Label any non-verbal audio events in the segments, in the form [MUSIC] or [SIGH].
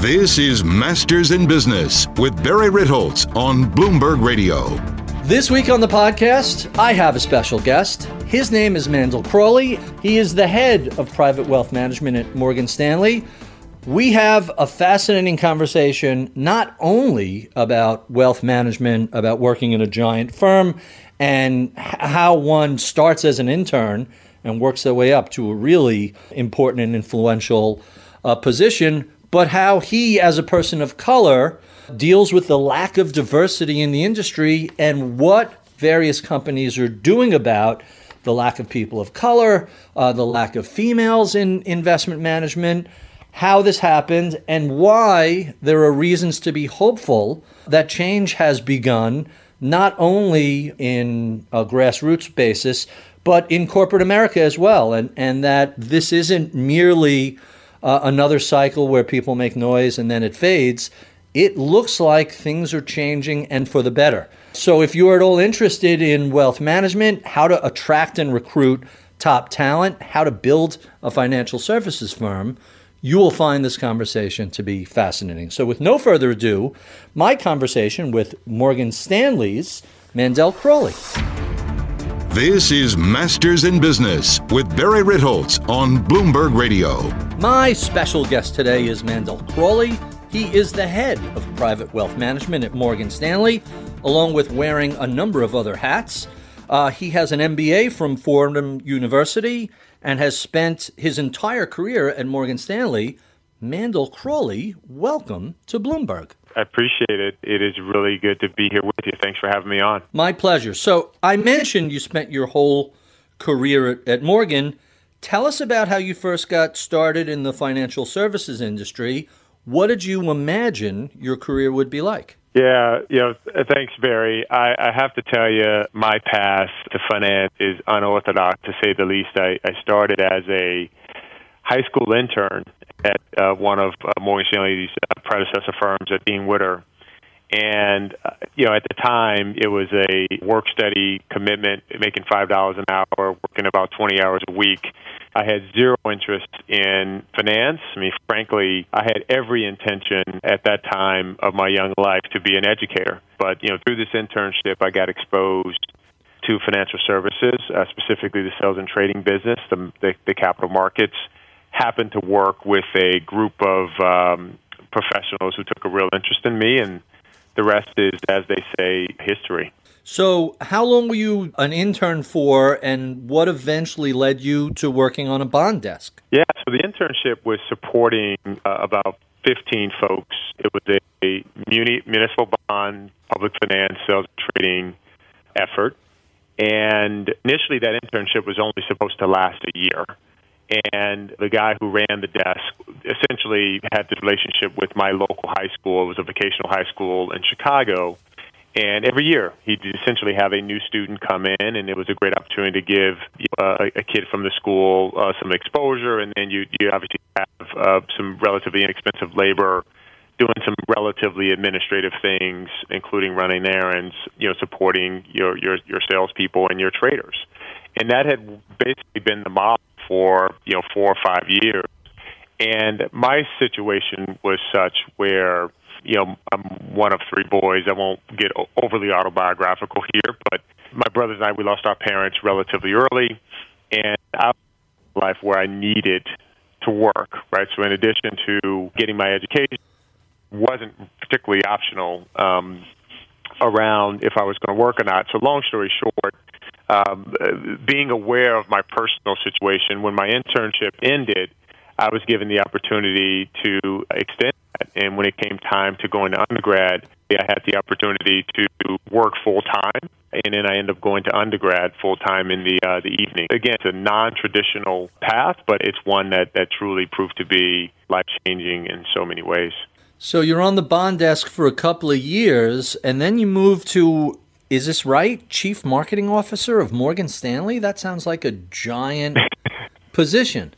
This is Masters in Business with Barry Ritholtz on Bloomberg Radio. This week on the podcast, I have a special guest. His name is Mandell Crawley. He is the head of private wealth management at Morgan Stanley. We have a fascinating conversation not only about wealth management, about working in a giant firm, and how one starts as an intern and works their way up to a really important and influential uh, position, but how he, as a person of color, deals with the lack of diversity in the industry and what various companies are doing about the lack of people of color, uh, the lack of females in investment management, how this happened, and why there are reasons to be hopeful that change has begun, not only in a grassroots basis, but in corporate America as well, and, and that this isn't merely uh, another cycle where people make noise and then it fades. It looks like things are changing and for the better. So, if you're at all interested in wealth management, how to attract and recruit top talent, how to build a financial services firm, you will find this conversation to be fascinating. So, with no further ado, my conversation with Morgan Stanley's Mandell Crawley. This is Masters in Business with Barry Ritholtz on Bloomberg Radio. My special guest today is Mandell Crawley. He is the head of private wealth management at Morgan Stanley, along with wearing a number of other hats. Uh, he has an MBA from Fordham University and has spent his entire career at Morgan Stanley. Mandell Crawley, welcome to Bloomberg. I appreciate it. It is really good to be here with you. Thanks for having me on. My pleasure. So, I mentioned you spent your whole career at, at, Morgan. Tell us about how you first got started in the financial services industry. What did you imagine your career would be like? Yeah, you know, thanks, Barry. I, I have to tell you, my path to finance is unorthodox, to say the least. I, I started as a high school intern at uh, one of uh, Morgan Stanley's uh, predecessor firms at Dean Witter. And, uh, you know, at the time, it was a work study commitment, making $5 an hour, working about 20 hours a week. I had zero interest in finance. I mean, frankly, I had every intention at that time of my young life to be an educator. But, you know, through this internship, I got exposed to financial services, uh, specifically the sales and trading business, the, the, the capital markets happened to work with a group of um, professionals who took a real interest in me, and the rest is, as they say, history. So, how long were you an intern for, and what eventually led you to working on a bond desk? Yeah, so the internship was supporting uh, about 15 folks. It was a, a muni- municipal bond, public finance, sales, trading effort. And initially, that internship was only supposed to last a year and the guy who ran the desk essentially had this relationship with my local high school. It was a vocational high school in Chicago. And every year, he'd essentially have a new student come in, and it was a great opportunity to give uh, a kid from the school uh, some exposure. And then you, you obviously have uh, some relatively inexpensive labor doing some relatively administrative things, including running errands, you know, supporting your, your, your salespeople and your traders. And that had basically been the model for you know four or five years. And my situation was such where you know I'm one of three boys. I won't get overly autobiographical here, but my brothers and I we lost our parents relatively early, and I life where I needed to work. Right. So in addition to getting my education, wasn't particularly optional um, around if I was going to work or not. So long story short, um, being aware of my personal situation, when my internship ended, I was given the opportunity to extend that And when it came time to going to undergrad, I had the opportunity to work full time, and then I ended up going to undergrad full time in the uh, the evening. Again, it's a non traditional path, but it's one that that truly proved to be life changing in so many ways. So you're on the bond desk for a couple of years, and then you move to. Is this right? Chief Marketing Officer of Morgan Stanley? That sounds like a giant [LAUGHS] position.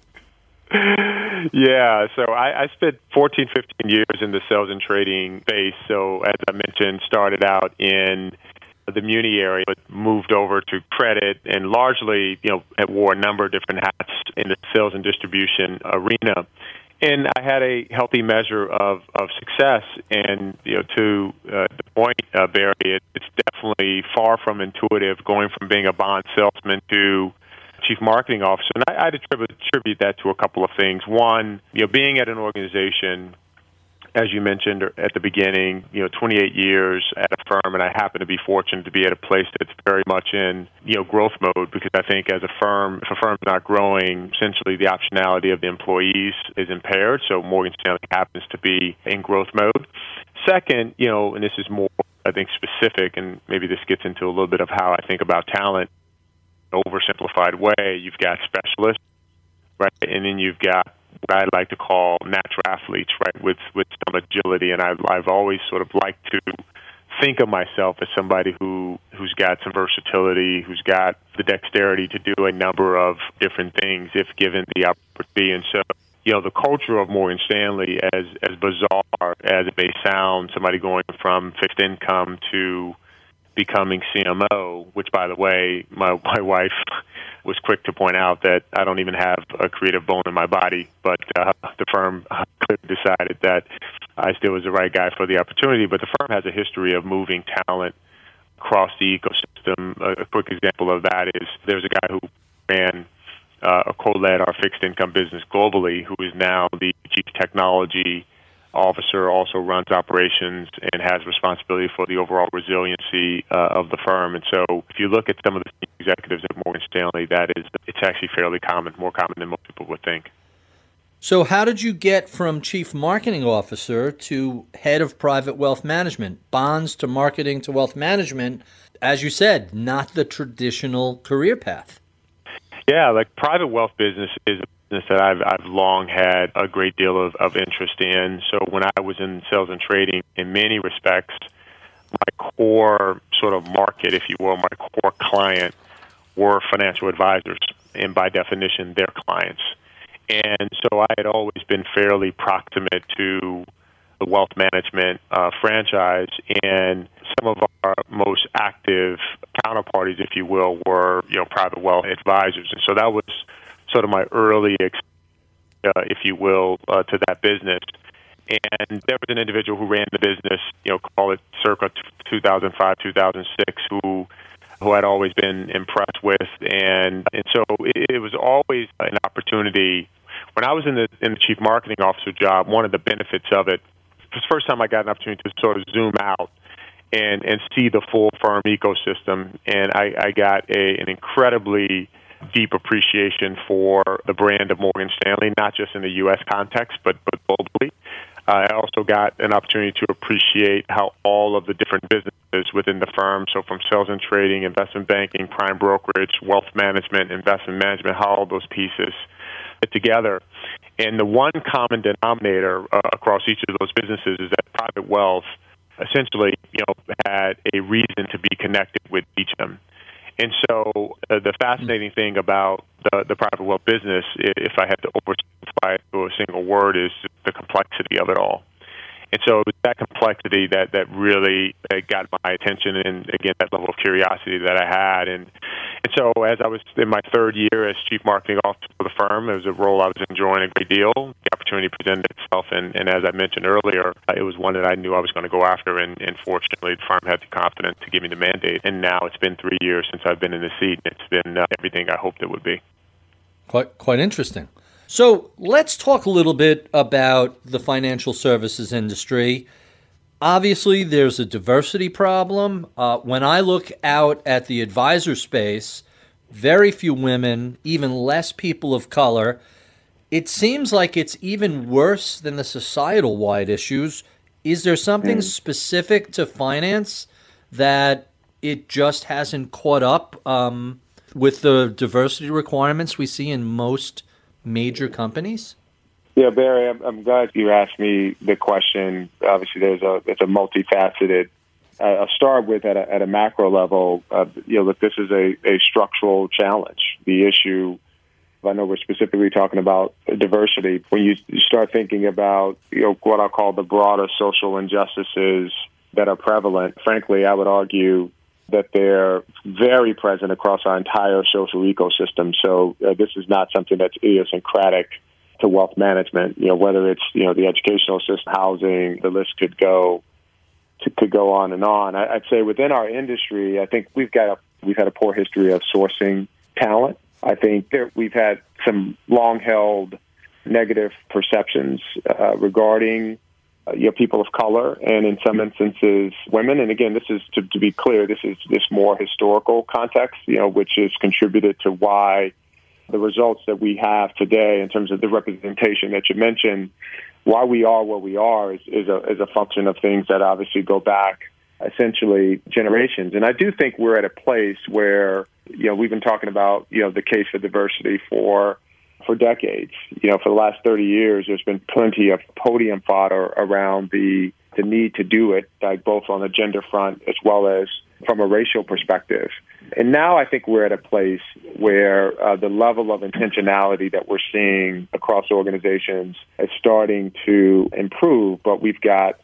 Yeah, so I, I spent 14, 15 years in the sales and trading space. So, as I mentioned, started out in the Muni area, but moved over to credit and largely, you know, wore a number of different hats in the sales and distribution arena. And I had a healthy measure of, of success. And, you know, to uh, the point, uh, Barry, it, it's definitely far from intuitive going from being a bond salesman to chief marketing officer. And I, I'd attribute, attribute that to a couple of things. One, you know, being at an organization, as you mentioned at the beginning, you know, 28 years at a firm, and I happen to be fortunate to be at a place that's very much in, you know, growth mode because I think as a firm, if a firm's not growing, essentially the optionality of the employees is impaired. So Morgan Stanley happens to be in growth mode. Second, you know, and this is more, I think, specific, and maybe this gets into a little bit of how I think about talent oversimplified way, you've got specialists, right, and then you've got what I like to call natural athletes, right, with with some agility. And I've I've always sort of liked to think of myself as somebody who who's got some versatility, who's got the dexterity to do a number of different things if given the opportunity. And so, you know, the culture of Morgan Stanley, as as bizarre as it may sound, somebody going from fixed income to becoming CMO, which, by the way, my [LAUGHS] my wife was quick to point out that I don't even have a creative bone in my body, but uh, the firm [LAUGHS] decided that I still was the right guy for the opportunity. But the firm has a history of moving talent across the ecosystem. A, a quick example of that is there's a guy who ran uh, co-led our fixed income business globally, who is now the chief technology officer also runs operations and has responsibility for the overall resiliency uh, of the firm. And so, if you look at some of the executives at Morgan Stanley, that is, it's actually fairly common, more common than most people would think. So, how did you get from chief marketing officer to head of private wealth management, bonds to marketing to wealth management? As you said, not the traditional career path. Yeah, like private wealth business is a business that I've I've long had a great deal of, of interest in. So when I was in sales and trading, in many respects, my core sort of market, if you will, my core client were financial advisors, and by definition, their clients. And so I had always been fairly proximate to the wealth management uh, franchise, and some of our most active counterparties, if you will, were you know private wealth advisors, and so that was sort of my early, uh, if you will, uh, to that business. And there was an individual who ran the business, you know, call it circa 2005, 2006, who who I'd always been impressed with, and and so it, was always an opportunity. When I was in the in the chief marketing officer job, one of the benefits of it was the first time I got an opportunity to sort of zoom out and and see the full firm ecosystem, and I, I got a, an incredibly deep appreciation for the brand of Morgan Stanley, not just in the U.S. context, but, but globally. I also got an opportunity to appreciate how all of the different businesses within the firm, so from sales and trading, investment banking, prime brokerage, wealth management, investment management, how all those pieces fit together. And the one common denominator uh, across each of those businesses is that private wealth essentially, you know, had a reason to be connected with each of them. And so uh, the fascinating thing about the, the private wealth business, if I had to oversimplify it to a single word, is the complexity of it all. And so it was that complexity that that really uh, got my attention, and again that level of curiosity that I had. And and so as I was in my third year as chief marketing officer for the firm, it was a role I was enjoying a great deal. The opportunity presented itself, and, and as I mentioned earlier, uh, it was one that I knew I was going to go after. And, and fortunately, the firm had the confidence to give me the mandate. And now it's been three years since I've been in the seat, and it's been uh, everything I hoped it would be. Quite quite interesting. So let's talk a little bit about the financial services industry. Obviously, there's a diversity problem. Uh, when I look out at the advisor space, very few women, even less people of color. it seems like it's even worse than the societal wide issues. Is there something mm. specific to finance that it just hasn't caught up um, with the diversity requirements we see in most major companies? Yeah, Barry, I'm, I'm glad you asked me the question. Obviously, there's a it's a multifaceted. Uh, I'll start with at a, at a macro level. Uh, you know, look, this is a, a structural challenge. The issue I know we're specifically talking about diversity. When you start thinking about you know what I call the broader social injustices that are prevalent, frankly, I would argue that they're very present across our entire social ecosystem. So uh, this is not something that's idiosyncratic to wealth management. You know, whether it's you know the educational system, housing, the list could go to, could go on and on. I, I'd say within our industry, I think we've got a we've had a poor history of sourcing talent I think there, we've had some long held negative perceptions uh, regarding uh, you know, people of color and in some instances women. And again, this is to, to be clear, this is this more historical context, you know, which has contributed to why the results that we have today in terms of the representation that you mentioned, why we are where we are is, is a is a function of things that obviously go back essentially generations. And I do think we're at a place where you know, we've been talking about, you know, the case for diversity for for decades. You know, for the last 30 years, there's been plenty of podium fodder around the the need to do it, like both on the gender front as well as from a racial perspective. And now I think we're at a place where uh, the level of intentionality that we're seeing across organizations is starting to improve, but we've got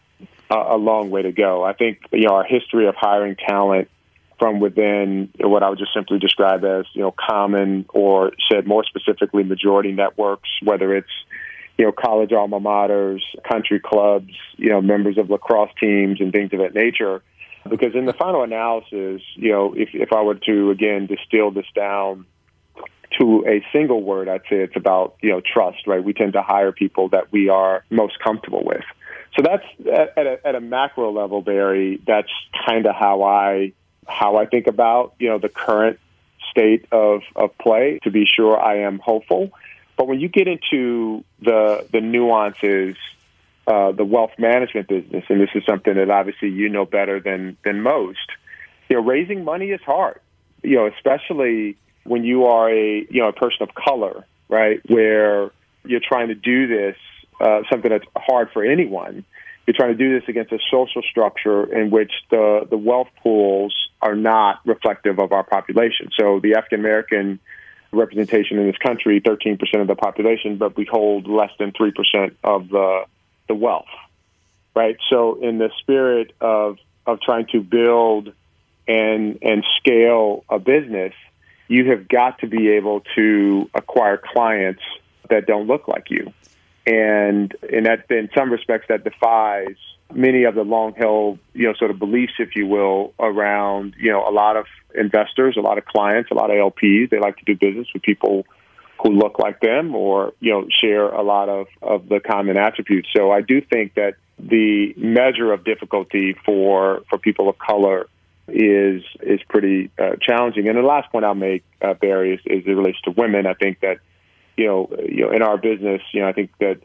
a, a long way to go. I think you know our history of hiring talent from within what I would just simply describe as, you know, common or said more specifically majority networks, whether it's, you know, college alma maters, country clubs, you know, members of lacrosse teams and things of that nature. Because in the final analysis, you know, if, if I were to, again, distill this down to a single word, I'd say it's about, you know, trust, right? We tend to hire people that we are most comfortable with. So that's at a, at a macro level, Barry, that's kind of how I how I think about you know the current state of, of play. To be sure, I am hopeful. But when you get into the the nuances, uh, the wealth management business, and this is something that obviously you know better than than most. You know, raising money is hard. You know, especially when you are a you know a person of color, right? Where you're trying to do this, uh, something that's hard for anyone you're trying to do this against a social structure in which the, the wealth pools are not reflective of our population. So the African American representation in this country, 13% of the population, but we hold less than 3% of the, the wealth, right? So in the spirit of, of trying to build and, and scale a business, you have got to be able to acquire clients that don't look like you and and that in some respects that defies many of the long held you know sort of beliefs if you will around you know a lot of investors a lot of clients a lot of lps they like to do business with people who look like them or you know share a lot of of the common attributes. So i do think that the measure of difficulty for for people of color is is pretty uh, challenging. And the last point i'll make uh, barry is, is it relates to women. I think that you know, you know, in our business, you know, I think that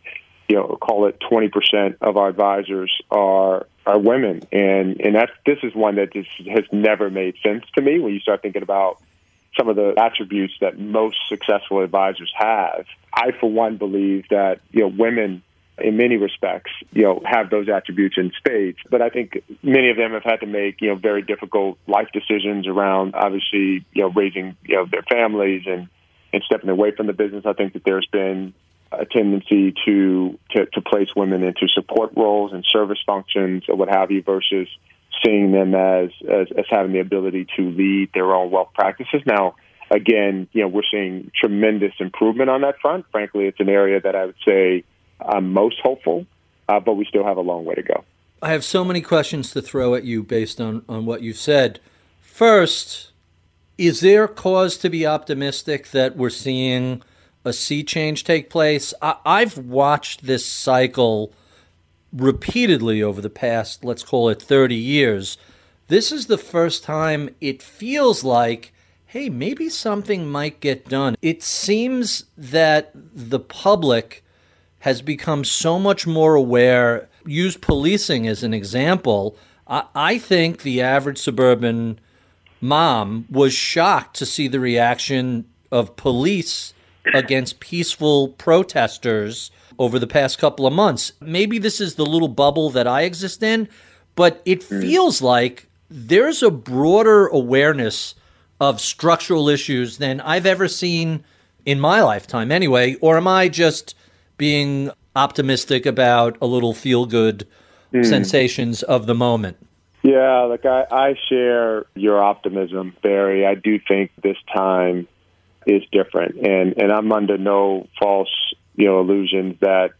you know, call it 20% of our advisors are are women, and and that this is one that just has never made sense to me when you start thinking about some of the attributes that most successful advisors have. I, for one, believe that you know women. In many respects, you know, have those attributes in spades. But I think many of them have had to make, you know, very difficult life decisions around, obviously, you know, raising, you know, their families and and stepping away from the business. I think that there's been a tendency to, to, to place women into support roles and service functions or what have you versus seeing them as, as, as having the ability to lead their own wealth practices. Now, again, you know, we're seeing tremendous improvement on that front. Frankly, it's an area that I would say I'm most hopeful, uh, but we still have a long way to go. I have so many questions to throw at you based on, on what you said. First, is there cause to be optimistic that we're seeing a sea change take place? I- I've watched this cycle repeatedly over the past, let's call it 30 years. This is the first time it feels like, hey, maybe something might get done. It seems that the public has become so much more aware. Use policing as an example. I, I think the average suburban mom was shocked to see the reaction of police against peaceful protesters over the past couple of months. Maybe this is the little bubble that I exist in, but it mm. feels like there's a broader awareness of structural issues than I've ever seen in my lifetime, anyway. Or am I just being optimistic about a little feel good mm. sensations of the moment? Yeah, like I, I share your optimism, Barry. I do think this time is different, and and I'm under no false you know illusions that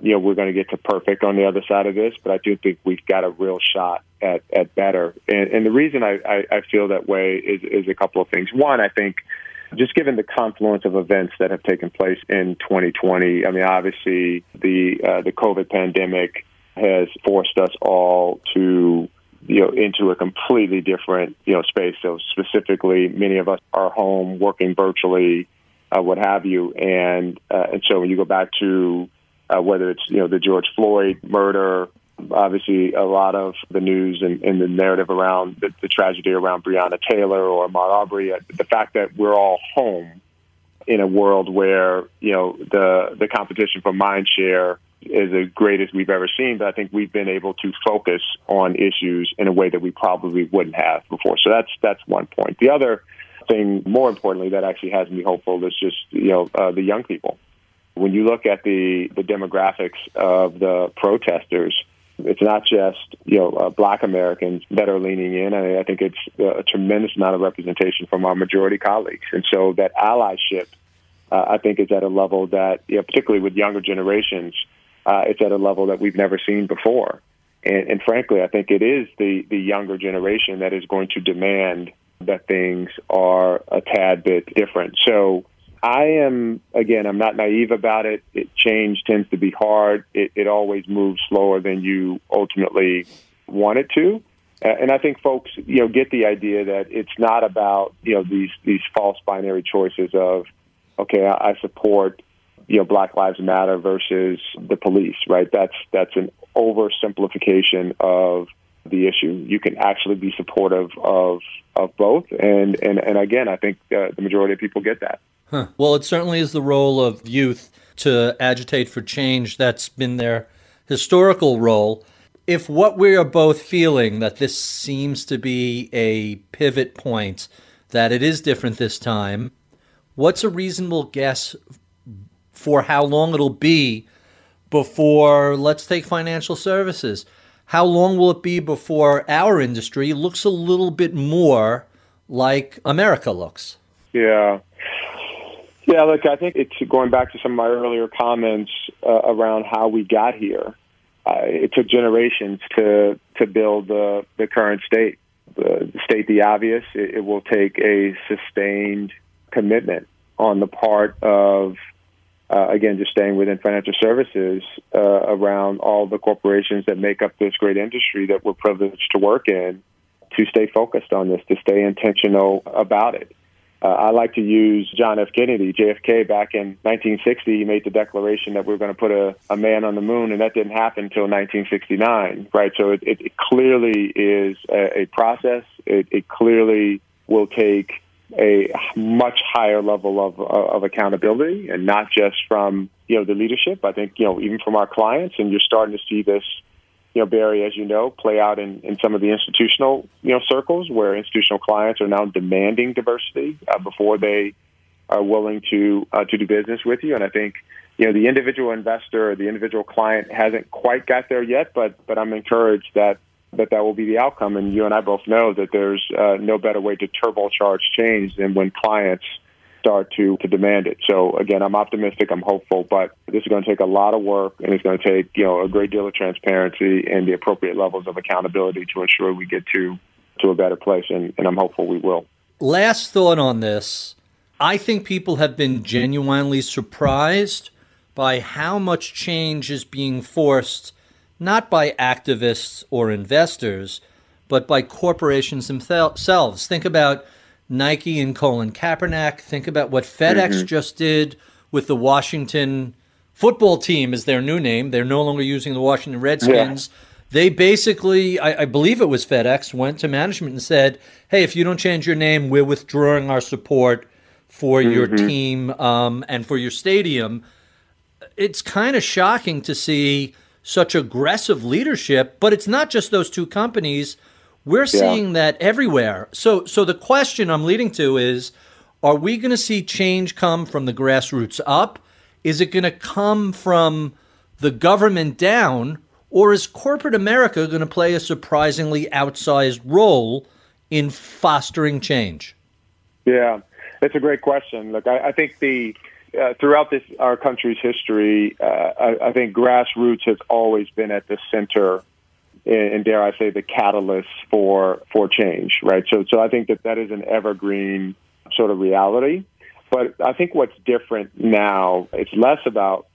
you know we're going to get to perfect on the other side of this. But I do think we've got a real shot at at better. And, and the reason I, I, I feel that way is is a couple of things. One, I think just given the confluence of events that have taken place in 2020. I mean, obviously the uh, the COVID pandemic has forced us all to you know, into a completely different, you know, space. So specifically, many of us are home working virtually, uh, what have you. And, uh, and so when you go back to uh, whether it's, you know, the George Floyd murder, obviously a lot of the news and, and the narrative around the, the tragedy around Breonna Taylor or Ahmaud Arbery, uh, the fact that we're all home in a world where, you know, the, the competition for mind share is as great as we've ever seen, but I think we've been able to focus on issues in a way that we probably wouldn't have before. So that's that's one point. The other thing, more importantly, that actually has me hopeful is just you know uh, the young people. When you look at the the demographics of the protesters, it's not just you know uh, Black Americans that are leaning in. I, mean, I think it's a tremendous amount of representation from our majority colleagues, and so that allyship, uh, I think, is at a level that, you know, particularly with younger generations uh, it's at a level that we've never seen before. And, and frankly, I think it is the, the younger generation that is going to demand that things are a tad bit different. So I am, again, I'm not naive about it. it change tends to be hard. It, it always moves slower than you ultimately want it to. And I think folks, you know, get the idea that it's not about, you know, these, these false binary choices of, okay, I support you know Black Lives Matter versus the police, right? That's that's an oversimplification of the issue. You can actually be supportive of of both, and and and again, I think uh, the majority of people get that. Huh. Well, it certainly is the role of youth to agitate for change. That's been their historical role. If what we are both feeling that this seems to be a pivot point, that it is different this time, what's a reasonable guess for how long it'll be before, let's take financial services. How long will it be before our industry looks a little bit more like America looks? Yeah. Yeah, look, I think it's going back to some of my earlier comments uh, around how we got here. Uh, it took generations to to build the the current state. The, state the obvious. It, it will take a sustained commitment on the part of uh, again, just staying within financial services uh, around all the corporations that make up this great industry that we're privileged to work in, to stay focused on this, to stay intentional about it. Uh, I like to use John F. Kennedy, JFK, back in 1960. He made the declaration that we are going to put a, a man on the moon, and that didn't happen until 1969, right? So it, it, it clearly is a, a process. It, it clearly will take a much higher level of, of accountability and not just from, you know, the leadership. I think, you know, even from our clients and you're starting to see this, you know, Barry, as you know, play out in, in some of the institutional, you know, circles where institutional clients are now demanding diversity uh, before they are willing to, uh, to do business with you. And I think, you know, the individual investor or the individual client hasn't quite got there yet, but, but I'm encouraged that that that will be the outcome. And you and I both know that there's uh, no better way to turbocharge change than when clients start to, to demand it. So again, I'm optimistic, I'm hopeful, but this is going to take a lot of work and it's going to take, you know, a great deal of transparency and the appropriate levels of accountability to ensure we get to, to a better place. And, and I'm hopeful we will. Last thought on this. I think people have been genuinely surprised by how much change is being forced not by activists or investors, but by corporations themselves. Think about Nike and Colin Kaepernick. Think about what FedEx mm-hmm. just did with the Washington football team is their new name. They're no longer using the Washington Redskins. Yeah. They basically, I, I, believe it was FedEx, went to management and said, "Hey, if you don't change your name, we're withdrawing our support for mm-hmm. your team um, and for your stadium." It's kind of shocking to see such aggressive leadership, but it's not just those two companies. We're seeing yeah. that everywhere. So, so the question I'm leading to is: Are we going to see change come from the grassroots up? Is it going to come from the government down, or is corporate America going to play a surprisingly outsized role in fostering change? Yeah, it's a great question. Look, I, I think the uh, throughout this our country's history, uh, I, I, think grassroots has always been at the center, and, and dare I say, the catalyst for for change. Right. So, so I think that that is an evergreen sort of reality. But I think what's different now, it's less about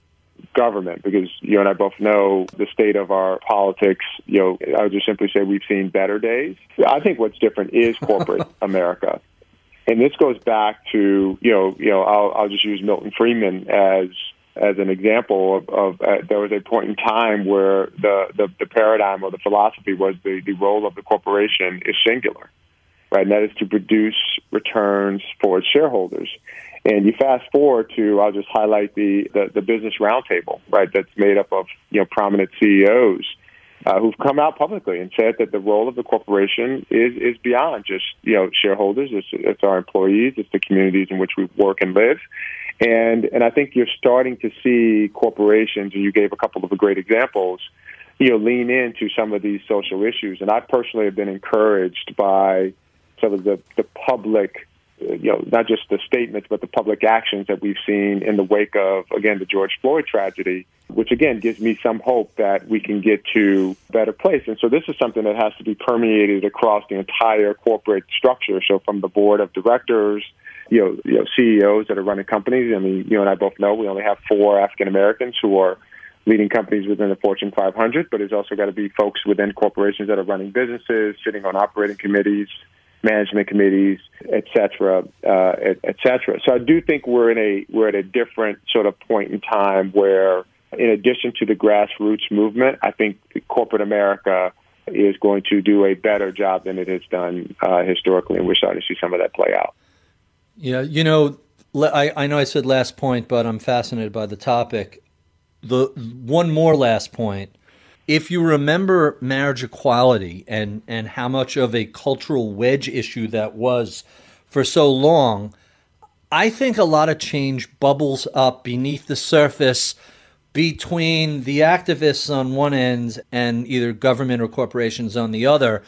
government because you and I both know the state of our politics. You know, I would just simply say we've seen better days. I think what's different is corporate [LAUGHS] America. And this goes back to you know you know I'll, I'll just use Milton Friedman as as an example of, of uh, there was a point in time where the, the the paradigm or the philosophy was the the role of the corporation is singular right? And that is to produce returns for its shareholders. And you fast forward to, I'll just highlight the, the, the business roundtable, right? That's made up of, you know, prominent CEOs uh, who've come out publicly and said that the role of the corporation is, is beyond just, you know, shareholders. It's, it's our employees. It's the communities in which we work and live. And, and I think you're starting to see corporations, and you gave a couple of great examples, you know, lean into some of these social issues. And I personally have been encouraged by, some of the, the public, you know, not just the statements, but the public actions that we've seen in the wake of, again, the George Floyd tragedy, which again gives me some hope that we can get to a better place. And so this is something that has to be permeated across the entire corporate structure. So from the board of directors, you know, you know, CEOs that are running companies. I mean, you and I both know we only have four African Americans who are leading companies within the Fortune 500, but it's also got to be folks within corporations that are running businesses, sitting on operating committees, management committees, et cetera, uh, et, et cetera. So I do think we're in a we're at a different sort of point in time where, in addition to the grassroots movement, I think corporate America is going to do a better job than it has done uh, historically, and we're starting to see some of that play out. Yeah, you know, I, I know I said last point, but I'm fascinated by the topic. The one more last point if you remember marriage equality and, and how much of a cultural wedge issue that was for so long, I think a lot of change bubbles up beneath the surface between the activists on one end and either government or corporations on the other.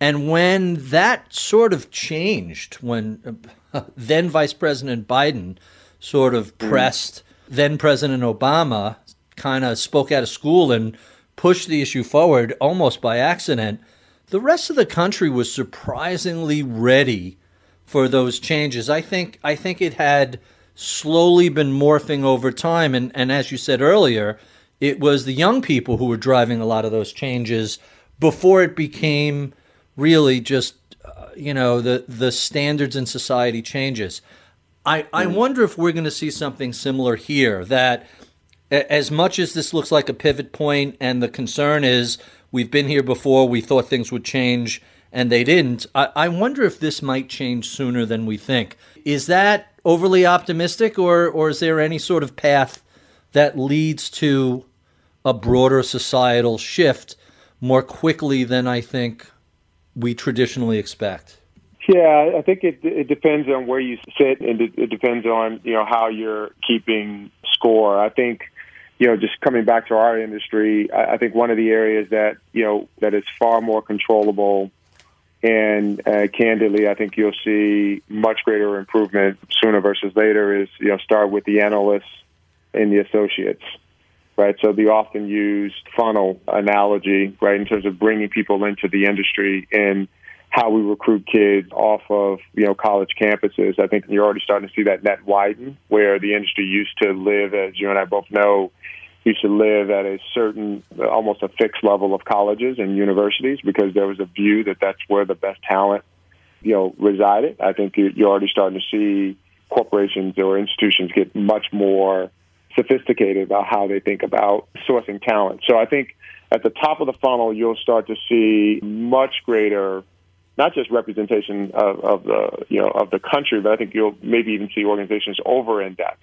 And when that sort of changed, when uh, [LAUGHS] then Vice President Biden sort of mm. pressed then President Obama, kind of spoke out of school and pushed the issue forward almost by accident, the rest of the country was surprisingly ready for those changes. I think I think it had slowly been morphing over time and, and as you said earlier, it was the young people who were driving a lot of those changes before it became really just uh, you know the the standards in society changes. I, I wonder if we're going to see something similar here that as much as this looks like a pivot point and the concern is we've been here before, we thought things would change and they didn't, I, I wonder if this might change sooner than we think. Is that overly optimistic or, or is there any sort of path that leads to a broader societal shift more quickly than I think we traditionally expect? Yeah, I think it it depends on where you sit, and it, it depends on you know how you're keeping score. I think you know, just coming back to our industry, I, I think one of the areas that you know that is far more controllable, and uh, candidly, I think you'll see much greater improvement sooner versus later. Is you know start with the analysts and the associates, right? So the often used funnel analogy, right, in terms of bringing people into the industry and how we recruit kids off of you know college campuses. I think you're already starting to see that net widen, where the industry used to live, as you and I both know, used to live at a certain, almost a fixed level of colleges and universities because there was a view that that's where the best talent you know, resided. I think you're already starting to see corporations or institutions get much more sophisticated about how they think about sourcing talent. So I think at the top of the funnel, you'll start to see much greater, not just representation of, of the you know of the country, but I think you'll maybe even see organizations over-index.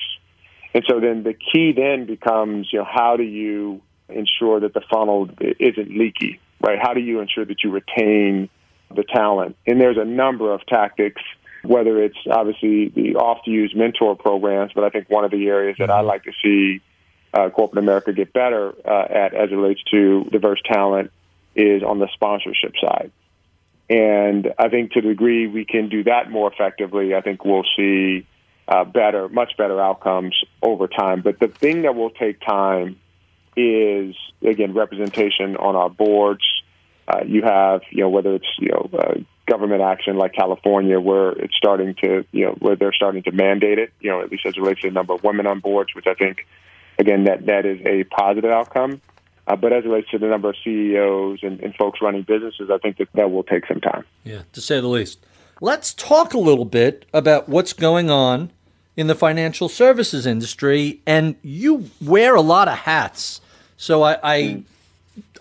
And so then the key then becomes, you know, how do you ensure that the funnel isn't leaky, right? How do you ensure that you retain the talent? And there's a number of tactics whether it's obviously the oft used mentor programs, but I think one of the areas that I like to see uh, corporate America get better uh, at as it relates to diverse talent is on the sponsorship side. And I think to the degree we can do that more effectively, I think we'll see uh, better, much better outcomes over time. But the thing that will take time is, again, representation on our boards. Uh, you have, you know, whether it's, you know, uh, government action like California, where it's starting to, you know, where they're starting to mandate it, you know, at least as it relates to the number of women on boards, which I think, again, that that is a positive outcome. Uh, but as it relates to the number of CEOs and, and folks running businesses, I think that that will take some time. Yeah, to say the least. Let's talk a little bit about what's going on in the financial services industry, and you wear a lot of hats. So I, I,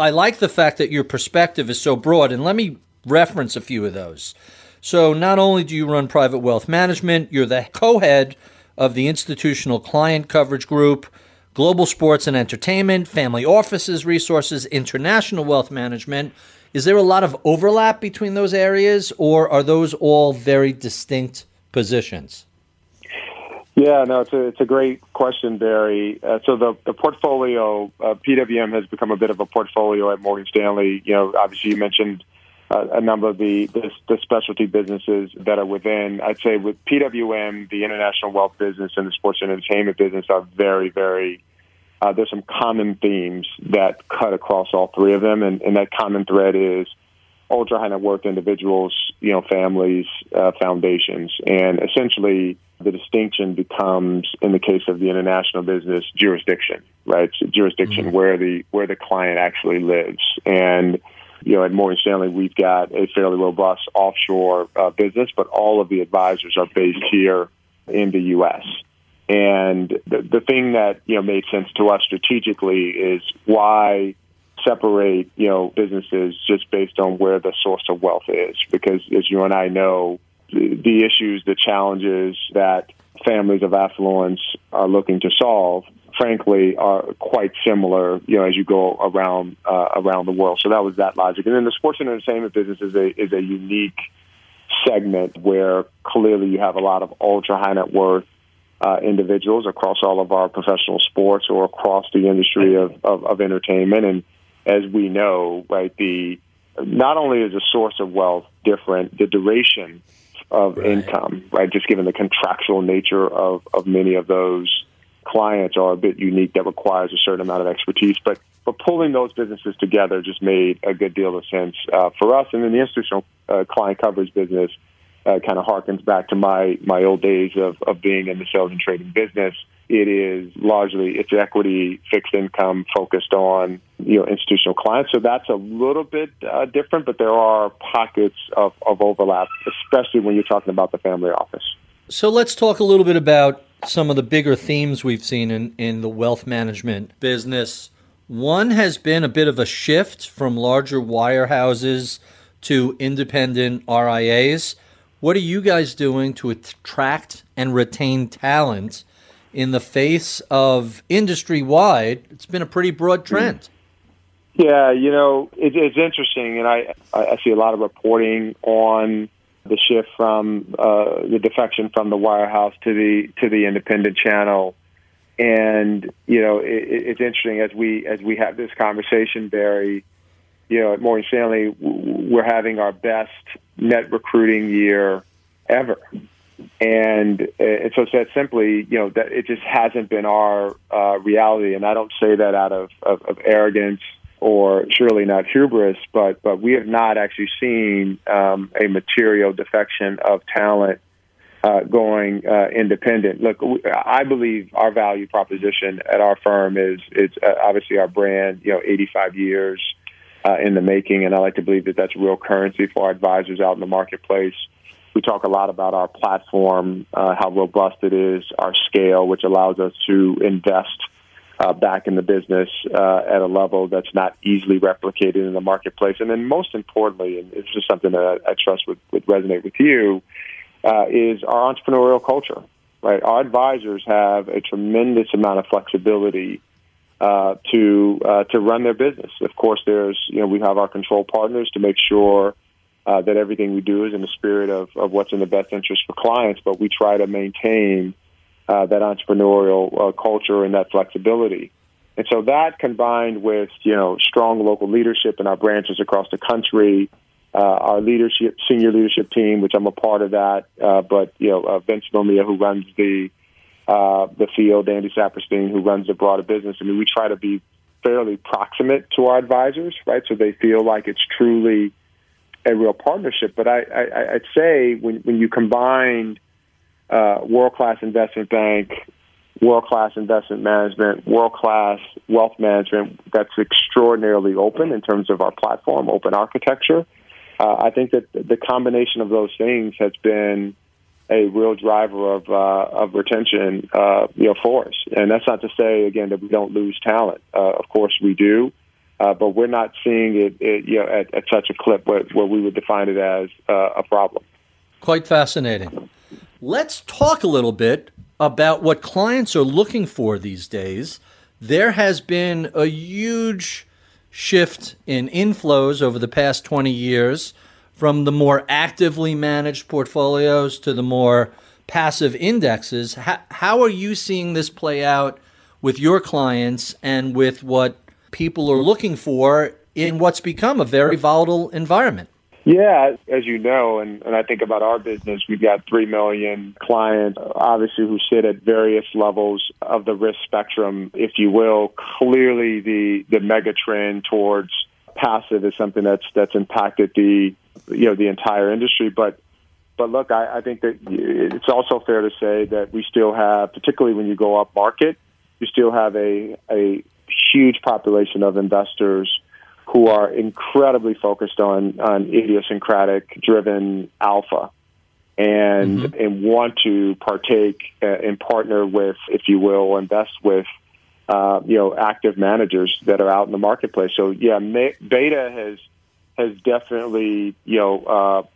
I like the fact that your perspective is so broad. And let me reference a few of those. So, not only do you run private wealth management, you're the co head of the institutional client coverage group, global sports and entertainment, family offices, resources, international wealth management. Is there a lot of overlap between those areas, or are those all very distinct positions? Yeah, no, it's a it's a great question, Barry. Uh, so the the portfolio, uh, PWM has become a bit of a portfolio at Morgan Stanley. You know, obviously you mentioned a number of the, the, the specialty businesses that are within. I'd say with PWM, the international wealth business and the sports and entertainment business are very, very. Uh, there's some common themes that cut across all three of them, and, and that common thread is ultra high net worth individuals, you know, families, uh, foundations, and essentially the distinction becomes, in the case of the international business, jurisdiction, right? So jurisdiction mm-hmm. where the where the client actually lives, and you know, at Morgan Stanley, we've got a fairly robust offshore uh, business, but all of the advisors are based here in the U.S. And the, the thing that you know made sense to us strategically is why separate you know businesses just based on where the source of wealth is, because as you and I know, the, the issues, the challenges that families of affluence are looking to solve frankly, are quite similar, you know, as you go around uh, around the world. So that was that logic. And then the sports and entertainment business is a is a unique segment where clearly you have a lot of ultra high net worth uh, individuals across all of our professional sports or across the industry of, of, of entertainment. And as we know, right, the not only is the source of wealth different, the duration of right. income, right, just given the contractual nature of, of many of those clients are a bit unique that requires a certain amount of expertise. But but pulling those businesses together just made a good deal of sense uh, for us. And then the institutional uh, client coverage business uh, kind of harkens back to my my old days of of being in the sales and trading business. It is largely it's equity fixed income focused on you know institutional clients. So that's a little bit uh, different, but there are pockets of, of overlap, especially when you're talking about the family office. So let's talk a little bit about some of the bigger themes we've seen in, in the wealth management business. One has been a bit of a shift from larger wirehouses to independent RIAs. What are you guys doing to attract and retain talent in the face of industry wide? It's been a pretty broad trend. Yeah, you know, it, it's interesting, and I, I see a lot of reporting on the shift from uh, the defection from the wirehouse to the to the independent channel. And you know, it, it's interesting as we as we have this conversation, Barry. You know, at Morgan Stanley, we're having our best net recruiting year ever, and, and so said simply, you know, that it just hasn't been our uh, reality. And I don't say that out of, of, of arrogance or surely not hubris, but but we have not actually seen um, a material defection of talent uh, going uh, independent. Look, I believe our value proposition at our firm is it's uh, obviously our brand. You know, 85 years uh, in the making, and I like to believe that that's real currency for our advisors out in the marketplace. we talk a lot about our platform, uh, how robust it is, our scale, which allows us to invest uh, back in the business uh, at a level that's not easily replicated in the marketplace. And then, most importantly, and this is something that I, trust would, would resonate with you, uh, is our entrepreneurial culture. Right, our advisors have a tremendous amount of flexibility uh, to uh, to run their business. Of course, there's you know we have our control partners to make sure uh, that everything we do is in the spirit of, of what's in the best interest for clients, but we try to maintain uh, that entrepreneurial uh, culture and that flexibility. And so that combined with, you know, strong local leadership in our branches across the country, our leadership, senior leadership team, which I'm a part of that, but, you know, Vince Lumia, who runs the, uh, the field, Andy Saperstein, who runs the broader business. I mean, we try to be fairly proximate to our advisors, right? So they feel like it's truly a real partnership. But I, I, I'd say when, when you combine uh, world class investment bank, world class investment management, world class wealth management that's extraordinarily open in terms of our platform, open architecture. Uh, I think that the combination of those things has been a real driver of uh, of retention, uh, you know, for us. And that's not to say again that we don't lose talent. Uh, of course, we do uh, but we're not seeing it, it you know, at, at, such a clip where, where, we would define it as uh, a problem. Quite fascinating. Let's talk a little bit about what clients are looking for these days. There has been a huge shift in inflows over the past 20 years from the more actively managed portfolios to the more passive indexes. How, how are you seeing this play out with your clients and with what people are looking for in what's become a very volatile environment. Yeah, as you know, and, and I think about our business, we've got 3 million clients, obviously, who sit at various levels of the risk spectrum, if you will. Clearly, the, the mega trend towards passive is something that's, that's impacted the, you know, the entire industry. But, but look, I, I think that it's also fair to say that we still have, particularly when you go up market, you still have a, a huge population of investors who are incredibly focused on, on idiosyncratic driven alpha and mm-hmm. and want to partake uh, and partner with, if you will, invest with uh, you know active managers that are out in the marketplace. So yeah, ma- beta has has definitely you know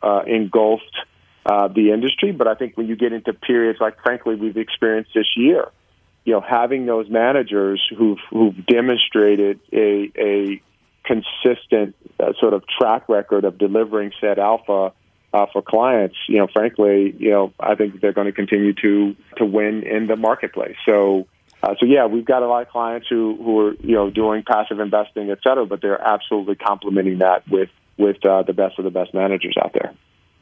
uh, uh, engulfed uh, the industry, but I think when you get into periods like frankly we've experienced this year, you know, having those managers who've who've demonstrated a a consistent uh, sort of track record of delivering said alpha uh, for clients, you know, frankly, you know, I think they're going to continue to to win in the marketplace. So. Uh, so yeah, we've got a lot of clients who, who are you know doing passive investing, et cetera, but they're absolutely complementing that with with uh, the best of the best managers out there.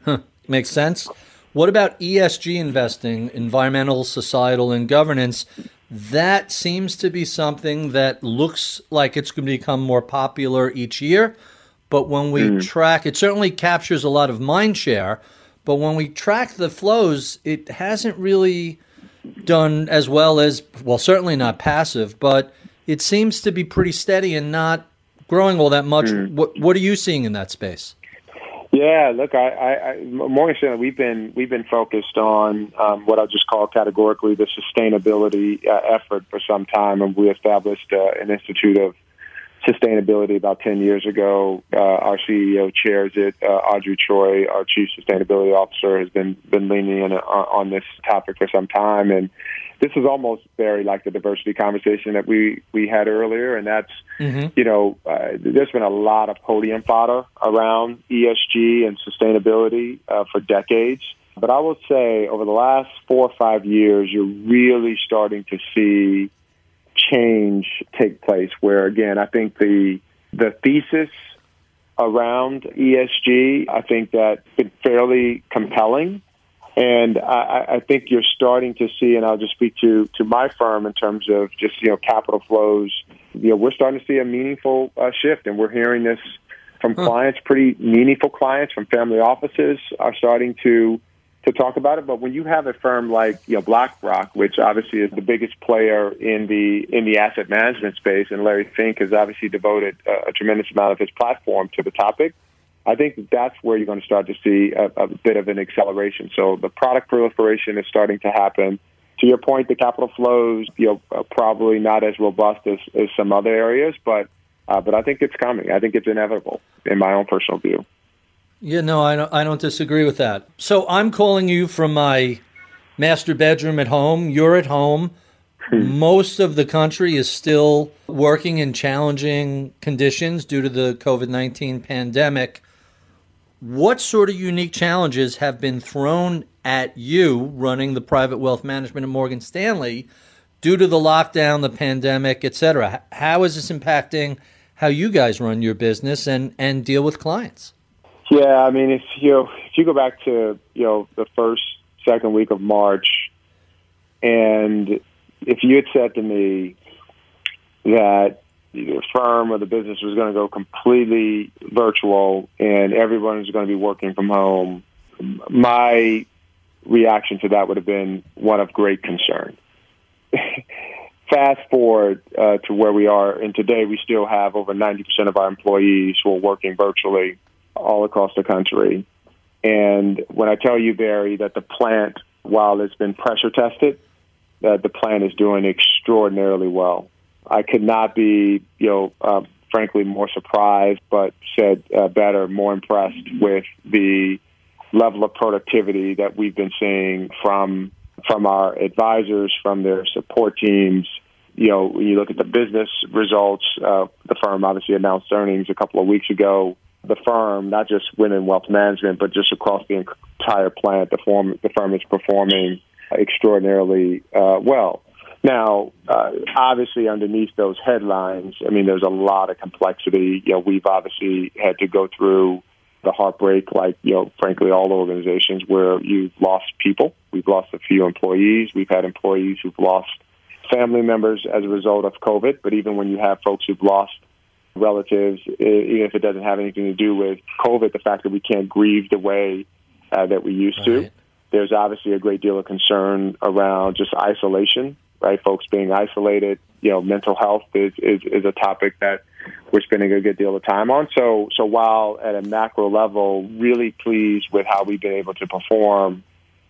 Huh. Makes sense. What about ESG investing, environmental, societal, and governance? That seems to be something that looks like it's going to become more popular each year. But when we mm. track, it certainly captures a lot of mind share. But when we track the flows, it hasn't really done as well as, well, certainly not passive, but it seems to be pretty steady and not growing all that much. Mm. What, what are you seeing in that space? Yeah, look, I, I, I Morgan Stanley, we've been we've been focused on um, what I'll just call categorically the sustainability uh, effort for some time, and we established uh, an institute of sustainability about 10 years ago. Uh, our CEO chairs it. Uh, Audrey Choi, our chief sustainability officer, has been been leaning in on, on this topic for some time, and this is almost very like the diversity conversation that we we had earlier, and that's mm-hmm. you know uh, there's been a lot of podium fodder around ESG and sustainability uh, for decades. But I will say over the last four or five years, you're really starting to see change take place. Where again, I think the the thesis around ESG, I think that been fairly compelling. And I, I think you're starting to see, and I'll just speak to, to my firm in terms of just, you know, capital flows. You know, we're starting to see a meaningful uh, shift, and we're hearing this from huh. clients, pretty meaningful clients from family offices are starting to to talk about it. But when you have a firm like you know BlackRock, which obviously is the biggest player in the in the asset management space, and Larry Fink has obviously devoted a, a tremendous amount of his platform to the topic. I think that's where you're going to start to see a, a bit of an acceleration. So the product proliferation is starting to happen. To your point, the capital flows, you know, are probably not as robust as, as some other areas, but uh, but I think it's coming. I think it's inevitable, in my own personal view. Yeah, no, I don't, I don't disagree with that. So I'm calling you from my master bedroom at home. You're at home. Hmm. Most of the country is still working in challenging conditions due to the COVID 19 pandemic. What sort of unique challenges have been thrown at you running the private wealth management at Morgan Stanley due to the lockdown, the pandemic, et cetera? How is this impacting how you guys run your business and, and deal with clients? Yeah, I mean, if you if you go back to you know the first second week of March, and if you had said to me that the firm or the business was going to go completely virtual and everyone was going to be working from home, my reaction to that would have been one of great concern. [LAUGHS] Fast forward uh, to where we are, and today we still have over 90% of our employees who are working virtually all across the country. And when I tell you, Barry, that the plant, while it's been pressure tested, that the plant is doing extraordinarily well. I could not be, you know, uh, frankly, more surprised, but said uh, better, more impressed with the level of productivity that we've been seeing from from our advisors, from their support teams. You know, when you look at the business results, uh, the firm obviously announced earnings a couple of weeks ago the firm, not just within wealth management, but just across the entire plant, the firm, the firm is performing extraordinarily uh, well. Now, uh, obviously, underneath those headlines, I mean, there's a lot of complexity. You know, we've obviously had to go through the heartbreak, like you know, frankly, all organizations where you've lost people. We've lost a few employees. We've had employees who've lost family members as a result of COVID. But even when you have folks who've lost relatives, even if it doesn't have anything to do with COVID, the fact that we can't grieve the way uh, that we used right. to. There's obviously a great deal of concern around just isolation, right? Folks being isolated. You know, mental health is, is, is a topic that we're spending a good deal of time on. So, so while at a macro level, really pleased with how we've been able to perform,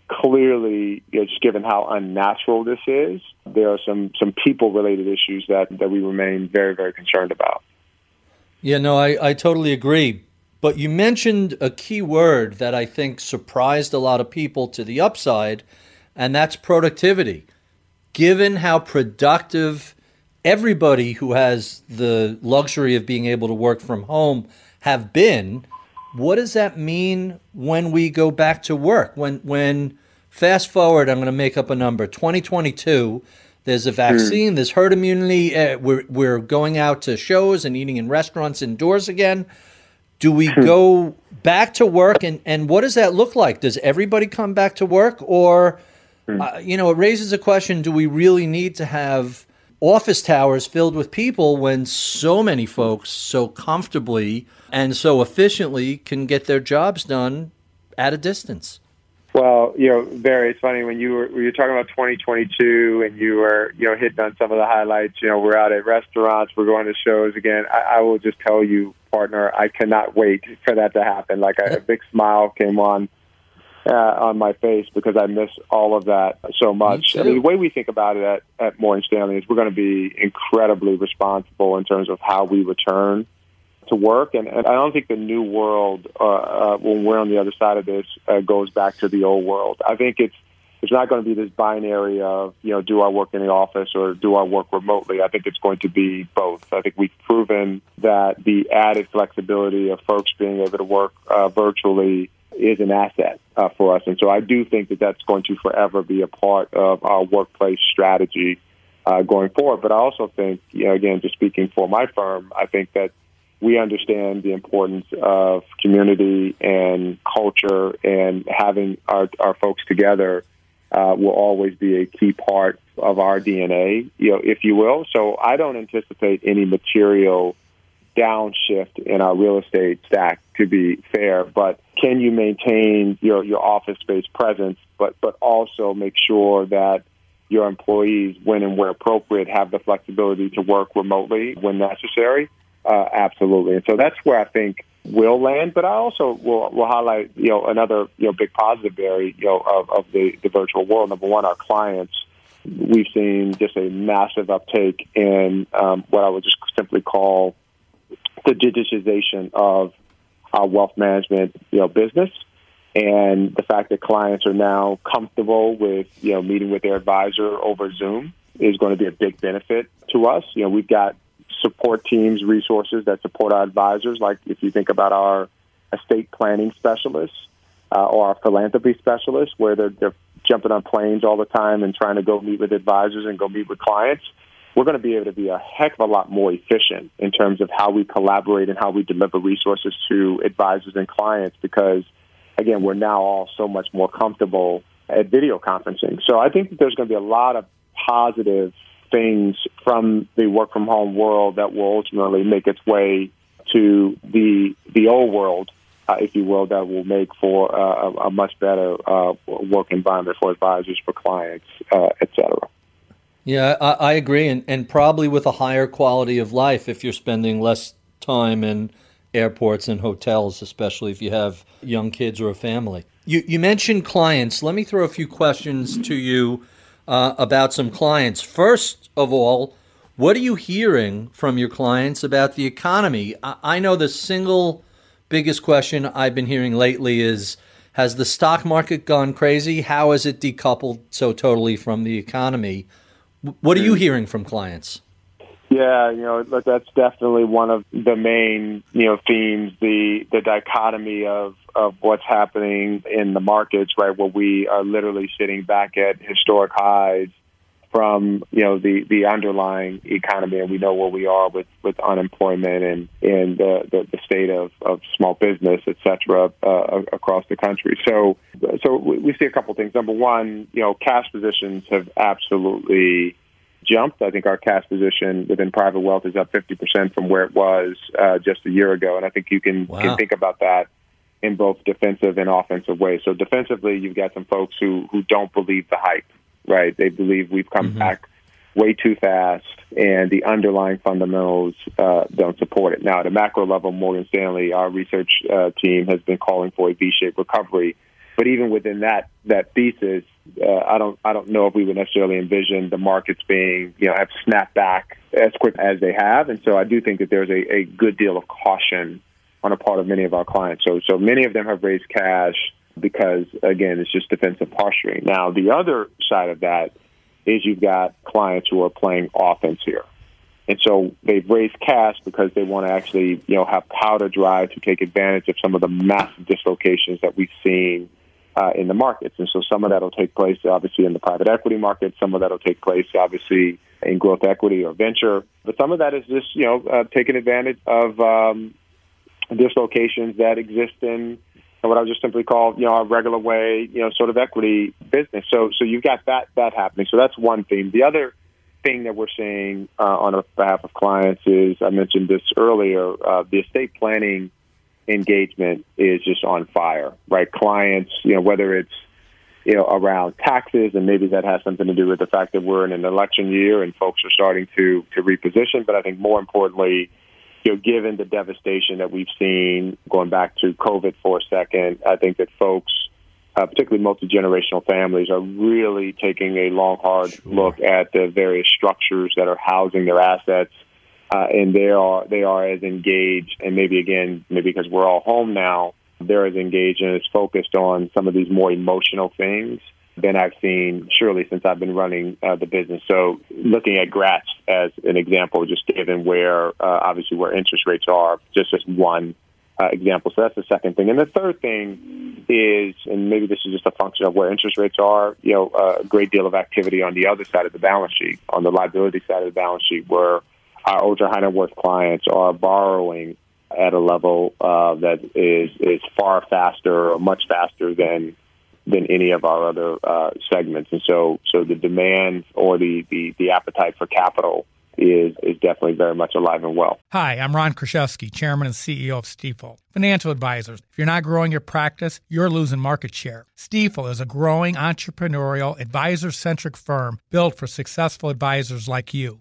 clearly, you know, just given how unnatural this is, there are some some people related issues that that we remain very very concerned about. Yeah, no, I, I totally agree. But you mentioned a key word that I think surprised a lot of people to the upside, and that's productivity. Given how productive everybody who has the luxury of being able to work from home have been, what does that mean when we go back to work? When when fast forward, I'm going to make up a number, 2022 there's a vaccine. Mm. There's herd immunity. Uh, we're we're going out to shows and eating in restaurants indoors again. Do we mm. go back to work and and what does that look like? Does everybody come back to work or mm. uh, you know it raises a question? Do we really need to have office towers filled with people when so many folks so comfortably and so efficiently can get their jobs done at a distance? Well, you know, Barry, it's funny when you were when you were talking about 2022 and you were you know hitting on some of the highlights. You know, we're out at restaurants, we're going to shows again. I, I will just tell you, partner, I cannot wait for that to happen. Like a, a big [LAUGHS] smile came on uh, on my face because I miss all of that so much. I mean, the way we think about it at, at Morgan Stanley is we're going to be incredibly responsible in terms of how we return to work. And, and I don't think the new world, uh, uh, when we're on the other side of this, uh, goes back to the old world. I think it's it's not going to be this binary of you know do I work in the office or do I work remotely. I think it's going to be both. I think we've proven that the added flexibility of folks being able to work uh, virtually is an asset uh, for us, and so I do think that that's going to forever be a part of our workplace strategy uh, going forward. But I also think, you know, again, just speaking for my firm, I think that we understand the importance of community and culture and having our, our folks together uh, will always be a key part of our DNA, you know, if you will. So I don't anticipate any material downshift in our real estate stack to be fair, but can you maintain your, your office space presence, but, but also make sure that your employees, when and where appropriate, have the flexibility to work remotely when necessary? Uh, absolutely. And so that's where I think will land. But I also will, will highlight, you know, another, you know, big positive area, you know, of, of the, the virtual world. Number one, our clients. We've seen just a massive uptake in um, what I would just simply call the digitization of our wealth management, you know, business and the fact that clients are now comfortable with you know meeting with their advisor over Zoom is going to be a big benefit to us. You know, we've got support teams, resources that support our advisors. Like if you think about our estate planning specialists uh, or our philanthropy specialists, where they're, they're jumping on planes all the time and trying to go meet with advisors and go meet with clients. We're going to be able to be a heck of a lot more efficient in terms of how we collaborate and how we deliver resources to advisors and clients because again, we're now all so much more comfortable at video conferencing. So I think that there's going to be a lot of positive things from the work from home world that will ultimately make its way to the the old world, uh, if you will, that will make for uh, a, a much better uh, work environment for advisors, for clients, uh, et cetera. Yeah, I, I agree, and, and probably with a higher quality of life if you're spending less time in airports and hotels, especially if you have young kids or a family. You, you mentioned clients. Let me throw a few questions to you uh, about some clients. First of all, what are you hearing from your clients about the economy? I, I know the single biggest question I've been hearing lately is Has the stock market gone crazy? How is it decoupled so totally from the economy? What are you hearing from clients? Yeah, you know that's definitely one of the main you know themes the the dichotomy of of what's happening in the markets, right? Where we are literally sitting back at historic highs from you know the the underlying economy, and we know where we are with with unemployment and and the the, the state of, of small business, et cetera, uh, across the country. So so we see a couple things. Number one, you know, cash positions have absolutely jumped. I think our cash position within private wealth is up 50% from where it was uh, just a year ago. And I think you can, wow. can think about that in both defensive and offensive ways. So defensively, you've got some folks who, who don't believe the hype, right? They believe we've come mm-hmm. back way too fast and the underlying fundamentals uh, don't support it. Now, at a macro level, Morgan Stanley, our research uh, team has been calling for a V-shaped recovery. But even within that that thesis, uh, I don't I don't know if we would necessarily envision the markets being you know have snapped back as quick as they have, and so I do think that there's a, a good deal of caution on a part of many of our clients. So so many of them have raised cash because again it's just defensive posturing. Now the other side of that is you've got clients who are playing offense here. And so they've raised cash because they want to actually, you know, have powder dry to take advantage of some of the massive dislocations that we've seen uh, in the markets. And so some of that will take place, obviously, in the private equity market. Some of that will take place, obviously, in growth equity or venture. But some of that is just, you know, uh, taking advantage of um, dislocations that exist in what I would just simply call, you know, a regular way, you know, sort of equity business. So, so you've got that that happening. So that's one theme. The other thing that we're seeing uh, on behalf of clients is, I mentioned this earlier, uh, the estate planning engagement is just on fire, right? Clients, you know, whether it's you know around taxes, and maybe that has something to do with the fact that we're in an election year and folks are starting to to reposition. But I think more importantly, you know, given the devastation that we've seen going back to COVID for a second, I think that folks. Uh, particularly multi generational families, are really taking a long, hard sure. look at the various structures that are housing their assets uh, and they are they are as engaged, and maybe again, maybe because we're all home now, they're as engaged and as focused on some of these more emotional things than I've seen surely since I've been running uh, the business. So looking at GRATs as an example, just given where uh, obviously where interest rates are, just as one uh, example. So that's the second thing. And the third thing is, and maybe this is just a function of where interest rates are, you know, a great deal of activity on the other side of the balance sheet, on the liability side of the balance sheet, where our ultra high net worth clients are borrowing at a level uh, that is is far faster or much faster than than any of our other uh, segments, and so so the demand or the, the the appetite for capital is is definitely very much alive and well. Hi, I'm Ron Kruszewski, Chairman and CEO of Stifel. Financial advisors. If you're not growing your practice, you're losing market share. Stifel is a growing entrepreneurial, advisor centric firm built for successful advisors like you.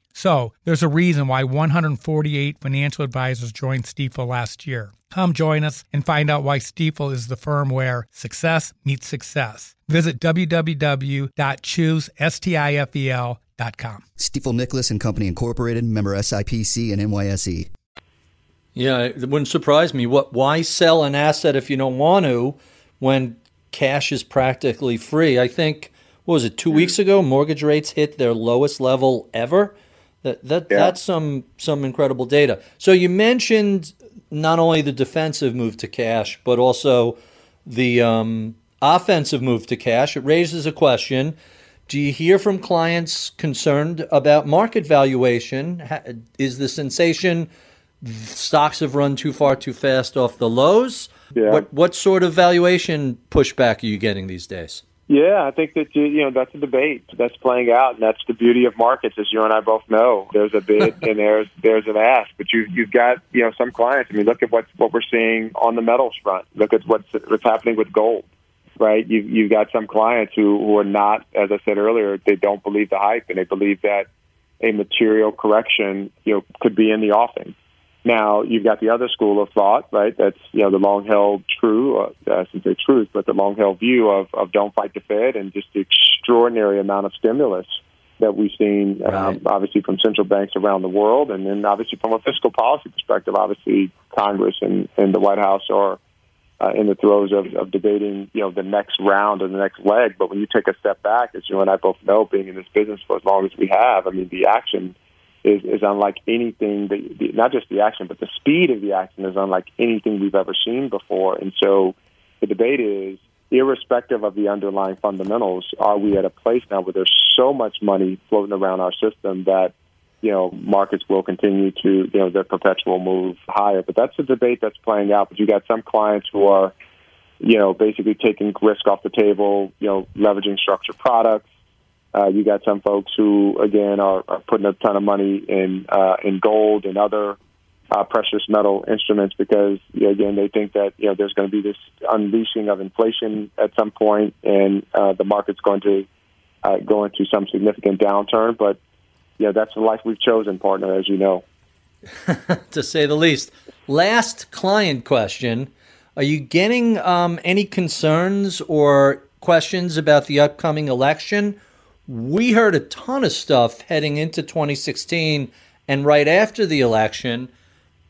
So there's a reason why 148 financial advisors joined Stifel last year. Come join us and find out why Stifel is the firm where success meets success. Visit www.choosestifel.com. Stifel Nicolaus and Company Incorporated, member SIPC and NYSE. Yeah, it wouldn't surprise me. What? Why sell an asset if you don't want to, when cash is practically free? I think what was it two weeks ago? Mortgage rates hit their lowest level ever. That that Yeah. that's some some incredible data. So you mentioned not only the defensive move to cash, but also the um, offensive move to cash. It raises a question. Do you hear from clients concerned about market valuation? Is the sensation stocks have run too far too fast off the lows? Yeah. What what sort of valuation pushback are you getting these days? Yeah, I think that you you know that's a debate that's playing out, and that's the beauty of markets, as you and I both know. There's a bid [LAUGHS] and there's there's an ask, but you you've got you know some clients. I mean, look at what what we're seeing on the metals front. Look at what's what's happening with gold, right? You you've got some clients who who are not, as I said earlier, they don't believe the hype, and they believe that a material correction you know could be in the offing. Now you've got the other school of thought, right? That's you know the long held true, uh, I shouldn't say truth, but the long held view of, of don't fight the Fed and just the extraordinary amount of stimulus that we've seen, um, Right. obviously from central banks around the world, and then obviously from a fiscal policy perspective, obviously Congress and, and the White House are uh, in the throes of, of debating, you know, the next round or the next leg. But when you take a step back, as you and I both know, being in this business for as long as we have, I mean, the action is, is unlike anything the, not just the action, but the speed of the action is unlike anything we've ever seen before. And so the debate is, irrespective of the underlying fundamentals, are we at a place now where there's so much money floating around our system that you know markets will continue to you know their perpetual move higher? But that's a debate that's playing out. But you got some clients who are you know basically taking risk off the table, you know leveraging structured products. Uh, you got some folks who, again, are, are putting a ton of money in uh, in gold and other uh, precious metal instruments because, you know, again, they think that you know there's going to be this unleashing of inflation at some point, and uh, the market's going to uh, go into some significant downturn. But you know, that's the life we've chosen, partner, as you know. [LAUGHS] to say the least. Last client question: Are you getting um, any concerns or questions about the upcoming election? We heard a ton of stuff heading into 2016 and right after the election.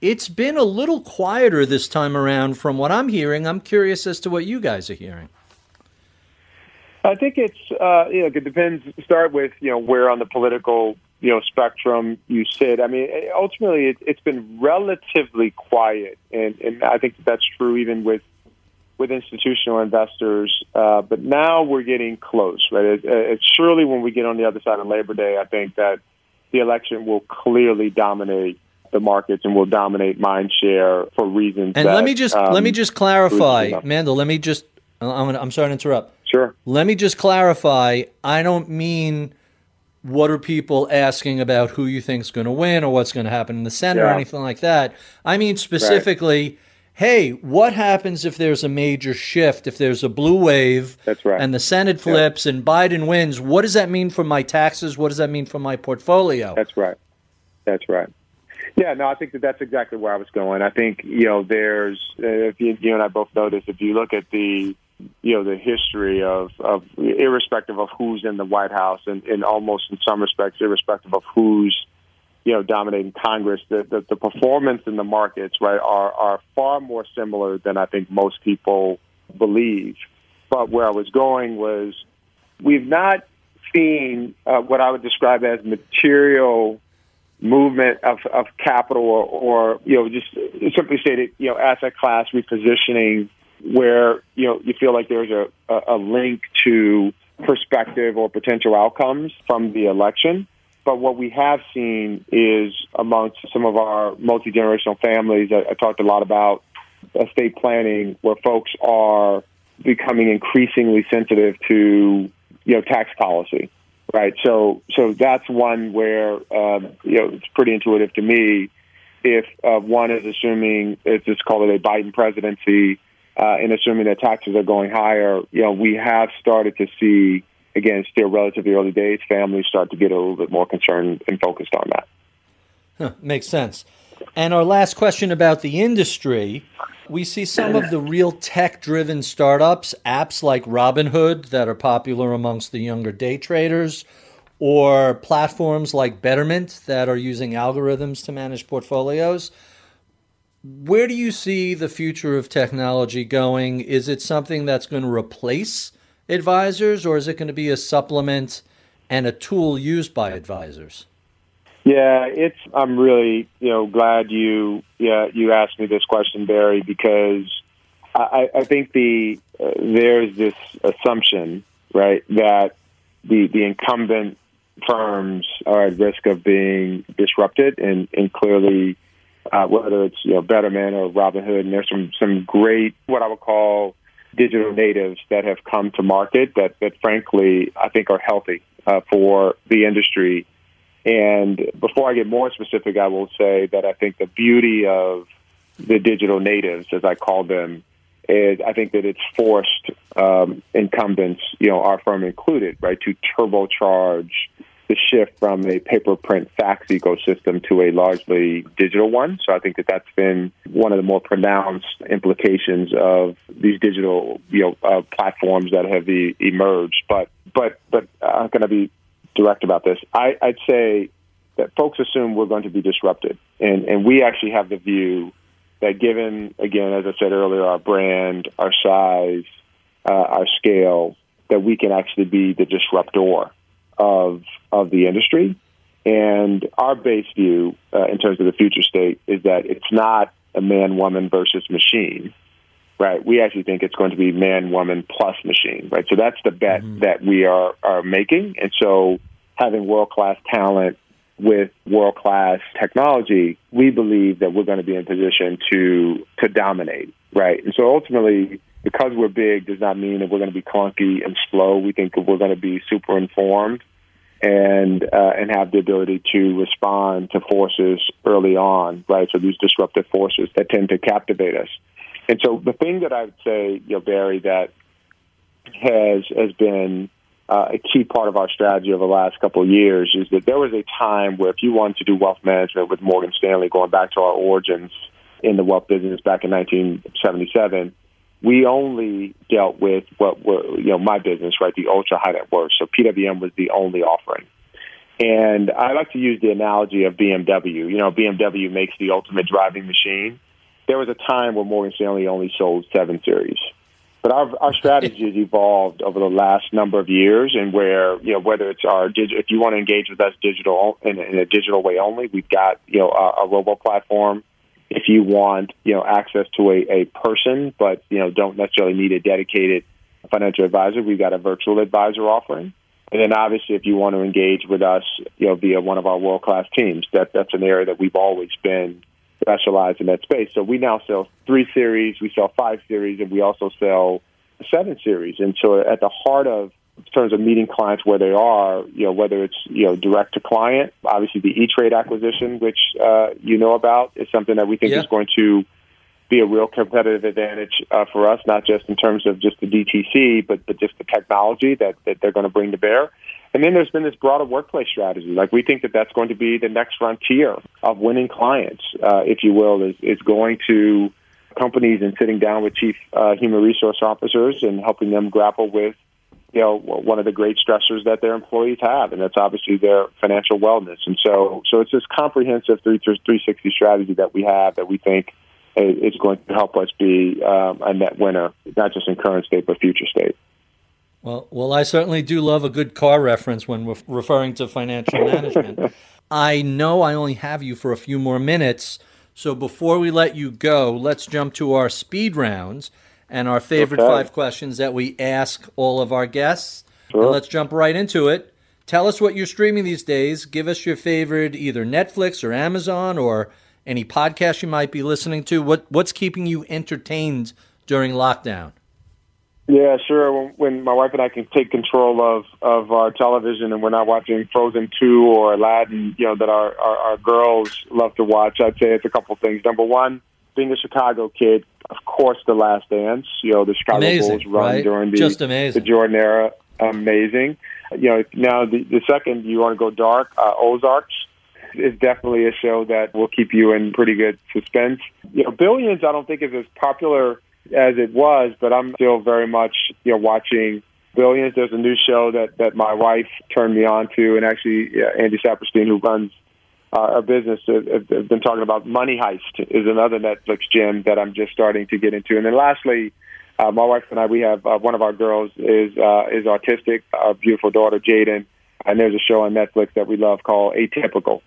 It's been a little quieter this time around from what I'm hearing. I'm curious as to what you guys are hearing. I think it's uh, you know it depends. Start with you know where on the political you know spectrum you sit. I mean, ultimately it, it's been relatively quiet, and and I think that's true even with with institutional investors. Uh, but now we're getting close, right? It, it's surely when we get on the other side of Labor Day, I think that the election will clearly dominate the markets and will dominate mind share for reasons. And that, let me just um, let me just clarify. Mandell. Let me just I'm gonna, I'm sorry to interrupt. Sure. Let me just clarify. I don't mean what are people asking about who you think's going to win or what's going to happen in the Senate or anything like that. I mean specifically, hey, what happens if there's a major shift, if there's a blue wave That's right. and the Senate flips and Biden wins? What does that mean for my taxes? What does that mean for my portfolio? That's right. That's right. Yeah, no, I think that that's exactly where I was going. I think you know, there's uh, if you, you and I both know this. If you look at the you know the history of of irrespective of who's in the White House, and, and almost in some respects, irrespective of who's you know dominating Congress, the, the the performance in the markets right are are far more similar than I think most people believe. But where I was going was we've not seen uh, what I would describe as material movement of, of capital or, or, you know, just simply stated, you know, asset class repositioning where, you know, you feel like there's a, a, a link to perspective or potential outcomes from the election. But what we have seen is amongst some of our multi generational families, I, I talked a lot about estate planning, where folks are becoming increasingly sensitive to you know tax policy, right? So so that's one where um, you know it's pretty intuitive to me. If uh, one is assuming it's just called it a Biden presidency, uh, and assuming that taxes are going higher, you know we have started to see again still relatively early days families start to get a little bit more concerned and focused on that. Huh, makes sense. And our last question about the industry we see some of the real tech driven startups, apps like Robinhood that are popular amongst the younger day traders, or platforms like Betterment that are using algorithms to manage portfolios. Where do you see the future of technology going? Is it something that's going to replace advisors, or is it going to be a supplement and a tool used by advisors? Yeah, it's. I'm really, you know, glad you, yeah, you asked me this question, Barry, because I, I think the uh, there's this assumption, right, that the the incumbent firms are at risk of being disrupted, and and clearly, uh, whether it's you know Betterment or Robinhood, and there's some some great what I would call digital natives that have come to market that that frankly I think are healthy uh, for the industry. And before I get more specific, I will say that I think the beauty of the digital natives, as I call them, is I think that it's forced um, incumbents, you know, our firm included, right, to turbocharge the shift from a paper print fax ecosystem to a largely digital one. So I think that that's been one of the more pronounced implications of these digital, you know, uh, platforms that have e- emerged. But but but I'm going to be direct about this. I, I'd say that folks assume we're going to be disrupted, and and we actually have the view that given again, as I said earlier, our brand, our size, uh, our scale, that we can actually be the disruptor of of the industry. And our base view uh, in terms of the future state is that it's not a man woman versus machine right? We actually think it's going to be man, woman plus machine, right? So that's the bet mm-hmm. that we are are making, and so having world class talent with world class technology, we believe that we're going to be in position to to dominate, right? And so ultimately, because we're big, does not mean that we're going to be clunky and slow. We think that we're going to be super informed and uh, and have the ability to respond to forces early on, right? So these disruptive forces that tend to captivate us. And so the thing that I would say, you know, Barry, that has has been uh, a key part of our strategy over the last couple of years is that there was a time where if you wanted to do wealth management with Morgan Stanley, going back to our origins in the wealth business back in 1977, we only dealt with what were you know my business, right? The ultra high net worth. So PWM was the only offering. And I like to use the analogy of BMW. You know, BMW makes the ultimate driving machine there was a time where Morgan Stanley only sold seven series. But our our strategy has evolved over the last number of years, and where you know whether it's our if you want to engage with us digital in, in a digital way only, we've got you know a robo platform. If you want you know access to a, a person, but you know don't necessarily need a dedicated financial advisor, we've got a virtual advisor offering. And then obviously, if you want to engage with us, you know via one of our world class teams, that that's an area that we've always been specialized in that space. So we now sell three series, we sell five series, and we also sell seven series. And so at the heart of terms of meeting clients where they are, you know, whether it's you know direct to client, obviously the E Trade acquisition, which uh, you know about, is something that we think yeah. is going to be a real competitive advantage uh, for us, not just in terms of just the DTC, but but just the technology that that they're going to bring to bear. And then there's been this broader workplace strategy. Like we think that that's going to be the next frontier of winning clients, uh, if you will, is, is going to companies and sitting down with chief uh, human resource officers and helping them grapple with, you know, one of the great stressors that their employees have, and that's obviously their financial wellness. And so, so it's this comprehensive 360 strategy that we have that we think is going to help us be um, a net winner, not just in current state but future state. Well, well, I certainly do love a good car reference when re- referring to financial [LAUGHS] management. I know I only have you for a few more minutes, so before we let you go, let's jump to our speed rounds and our favorite okay. five questions that we ask all of our guests. Sure. And let's jump right into it. Tell us what you're streaming these days. Give us your favorite either Netflix or Amazon or any podcast you might be listening to. What what's keeping you entertained during lockdown? Yeah, sure. When, when my wife and I can take control of of our television and we're not watching Frozen two or Aladdin, you know, that our, our our girls love to watch, I'd say it's a couple things. Number one, being a Chicago kid, of course, The Last Dance. You know, the Chicago Amazing, Bulls run right? during the Just amazing. the Jordan era, amazing. You know, now the, the second you want to go dark, uh, Ozarks is definitely a show that will keep you in pretty good suspense. You know, Billions, I don't think is as popular as it was, but I'm still very much you know watching Billions. There's a new show that that my wife turned me on to, and actually uh, Andy Saperstein, who runs uh, our business, have, have been talking about Money Heist is another Netflix gem that I'm just starting to get into. And then lastly, uh, my wife and I, we have uh, one of our girls is uh, is autistic, our beautiful daughter Jaden, and there's a show on Netflix that we love called Atypical.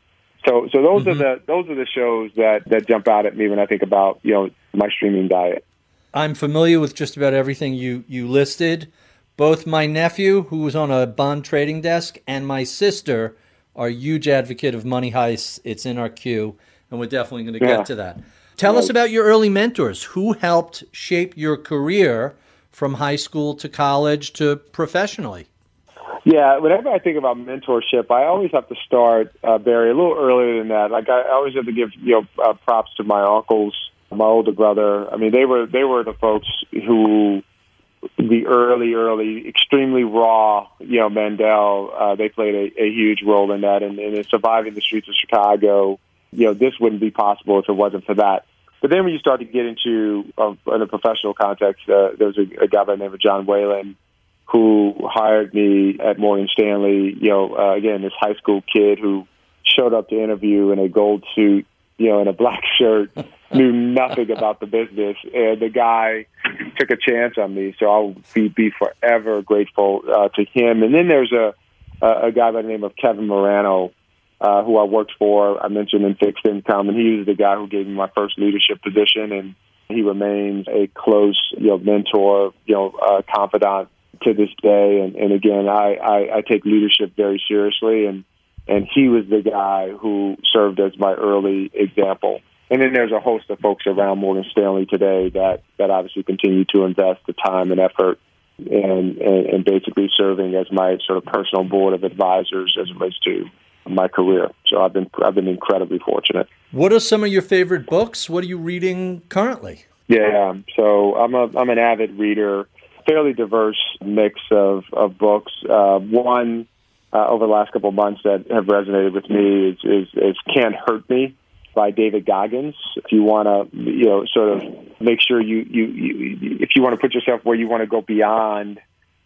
So, so those are the those are the shows that that jump out at me when I think about you know my streaming diet. I'm familiar with just about everything you, you listed. Both my nephew, who was on a bond trading desk, and my sister are huge advocate of money heists. It's in our queue, and we're definitely going to Yeah. get to that. Tell us about your early mentors. Who helped shape your career from high school to college to professionally? Yeah, whenever I think about mentorship, I always have to start uh, Barry a little earlier than that. Like I always have to give you know uh, props to my uncles, my older brother. I mean, they were they were the folks who the early, early, extremely raw, you know, Mandell. Uh, they played a, a huge role in that, and, and in surviving the streets of Chicago. You know, this wouldn't be possible if it wasn't for that. But then when you start to get into uh, in a professional context, uh, there was a, a guy by the name of John Whalen who hired me at Morgan Stanley. You know, uh, again, this high school kid who showed up to interview in a gold suit, you know, in a black [LAUGHS] shirt, [LAUGHS] knew nothing about the business, and the guy took a chance on me. So I'll be be forever grateful uh, to him. And then there's a a guy by the name of Kevin Morano. Uh, who I worked for, I mentioned in fixed income, and he was the guy who gave me my first leadership position, and he remains a close, you know, mentor, you know, uh, confidant to this day. And, and again, I, I, I take leadership very seriously, and and he was the guy who served as my early example. And then there's a host of folks around Morgan Stanley today that that obviously continue to invest the time and effort and, and, and basically serving as my sort of personal board of advisors as it relates to my career. So I've been I've been incredibly fortunate. What are some of your favorite books? What are you reading currently? Yeah, so I'm a I'm an avid reader, fairly diverse mix of of books. Uh, one uh, over the last couple of months that have resonated with me is is, is Can't Hurt Me by David Goggins. If you want to, you know, sort of make sure you you, you if you want to put yourself where you want to go beyond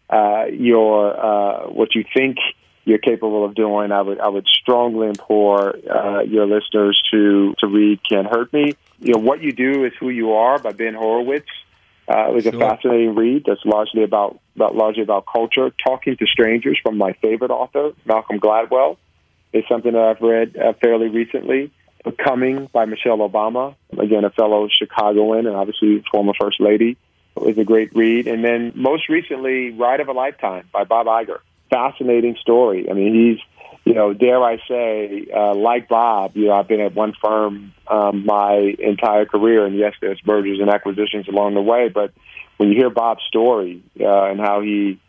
uh, your uh, what you think you're capable of doing, I would I would strongly implore uh, your listeners to to read "Can't Hurt Me." You know, what you do is who you are by Ben Horowitz. Uh, it was a fascinating read. That's largely about, about largely about culture. Talking to strangers from my favorite author, Malcolm Gladwell, is something that I've read uh, fairly recently. Becoming by Michelle Obama, again a fellow Chicagoan and obviously former First Lady, is a great read. And then most recently, Ride of a Lifetime by Bob Iger. Fascinating story. I mean, he's you know, dare I say, uh, like Bob, you know, I've been at one firm um, my entire career, and yes, there's mergers and acquisitions along the way. But when you hear Bob's story uh, and how he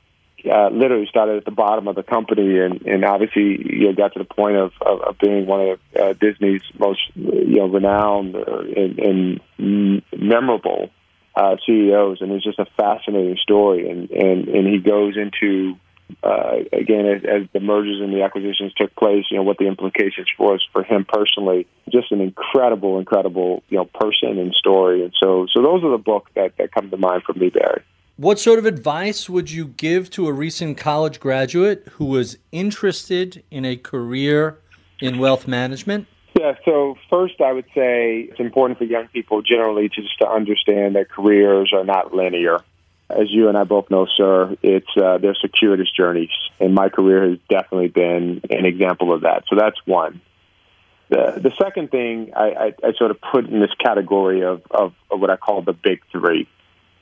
uh, literally started at the bottom of the company, and, and obviously you know, got to the point of, of, of being one of uh, Disney's most you know renowned uh, and, and memorable uh, CEOs, and it's just a fascinating story. And and and he goes into uh, again, as, as the mergers and the acquisitions took place, you know what the implications was for him personally. Just an incredible, incredible, you know, person and story. And so, so those are the books that that come to mind for me, Barry. What sort of advice would you give to a recent college graduate who was interested in a career in wealth management? Yeah, so first I would say it's important for young people generally to just to understand that careers are not linear. As you and I both know, sir, it's uh, they're circuitous journeys, and my career has definitely been an example of that. So that's one. The the second thing I, I, I sort of put in this category of, of, of what I call the big three: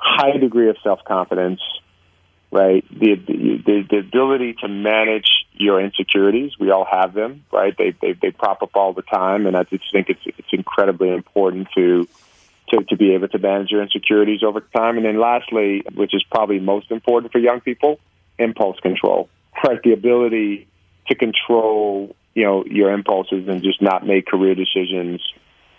high degree of self confidence, right? The, the the ability to manage your insecurities. We all have them, right? They they, they prop up all the time, and I just think it's it's incredibly important to. To, to be able to manage your insecurities over time. And then lastly, which is probably most important for young people, impulse control, right? The ability to control, you know, your impulses and just not make career decisions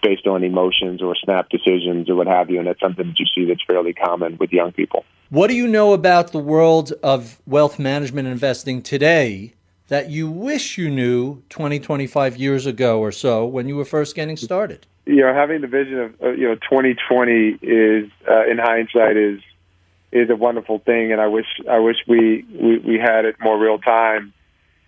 based on emotions or snap decisions or what have you. And that's something that you see that's fairly common with young people. What do you know about the world of wealth management investing today that you wish you knew 20, 25 years ago or so when you were first getting started? You know, having the vision of uh, you know 2020 is, uh, in hindsight, is is a wonderful thing, and I wish I wish we we, we had it more real time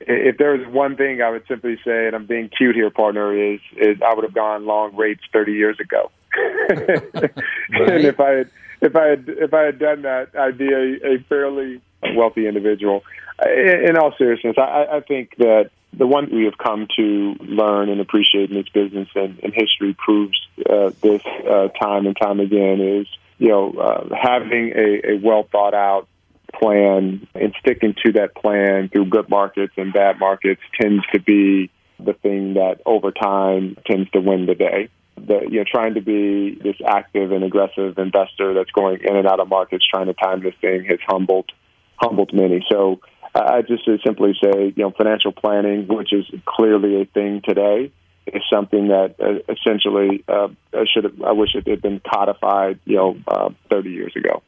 if there was one thing I would simply say, and I'm being cute here, partner, is is I would have gone long rates 30 years ago. [LAUGHS] right. And if I had if I had if I had done that, I'd be a, a fairly wealthy individual. In, all seriousness, I, I think that the one we have come to learn and appreciate in this business, and, and history proves uh, this uh, time and time again, is you know uh, having a, a well thought out plan and sticking to that plan through good markets and bad markets tends to be the thing that over time tends to win the day. The, you know, trying to be this active and aggressive investor that's going in and out of markets, trying to time this thing, has humbled humbled many. So I just simply say, you know, financial planning, which is clearly a thing today, is something that uh, essentially uh, should I wish it had been codified, you know, uh, 30 years ago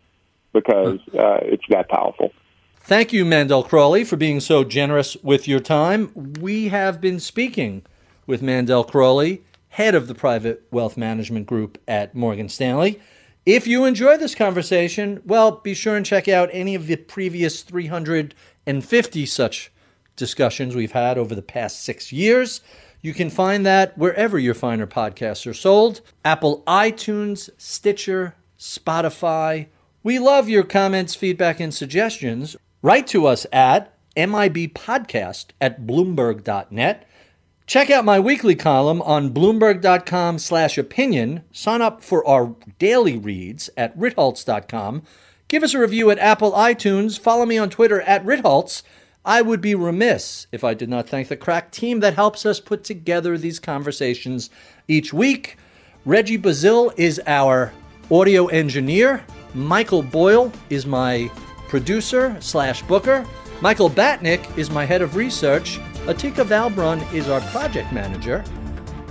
because uh, it's that powerful. Thank you, Mandell Crawley, for being so generous with your time. We have been speaking with Mandell Crawley, head of the private wealth management group at Morgan Stanley. If you enjoy this conversation, well, be sure and check out any of the previous 350 such discussions we've had over the past six years. You can find that wherever your finer podcasts are sold Apple iTunes, Stitcher, Spotify, we love your comments, feedback, and suggestions. Write to us at mibpodcast at bloomberg.net. Check out my weekly column on bloomberg.com slash opinion. Sign up for our daily reads at ritholtz.com. Give us a review at Apple iTunes. Follow me on Twitter at ritholtz. I would be remiss if I did not thank the crack team that helps us put together these conversations each week. Reggie Bazil is our audio engineer. Michael Boyle is my producer slash booker. Michael Batnick is my head of research. Atika Valbrun is our project manager.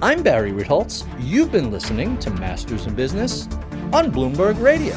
I'm Barry Ritholtz. You've been listening to Masters in Business on Bloomberg Radio.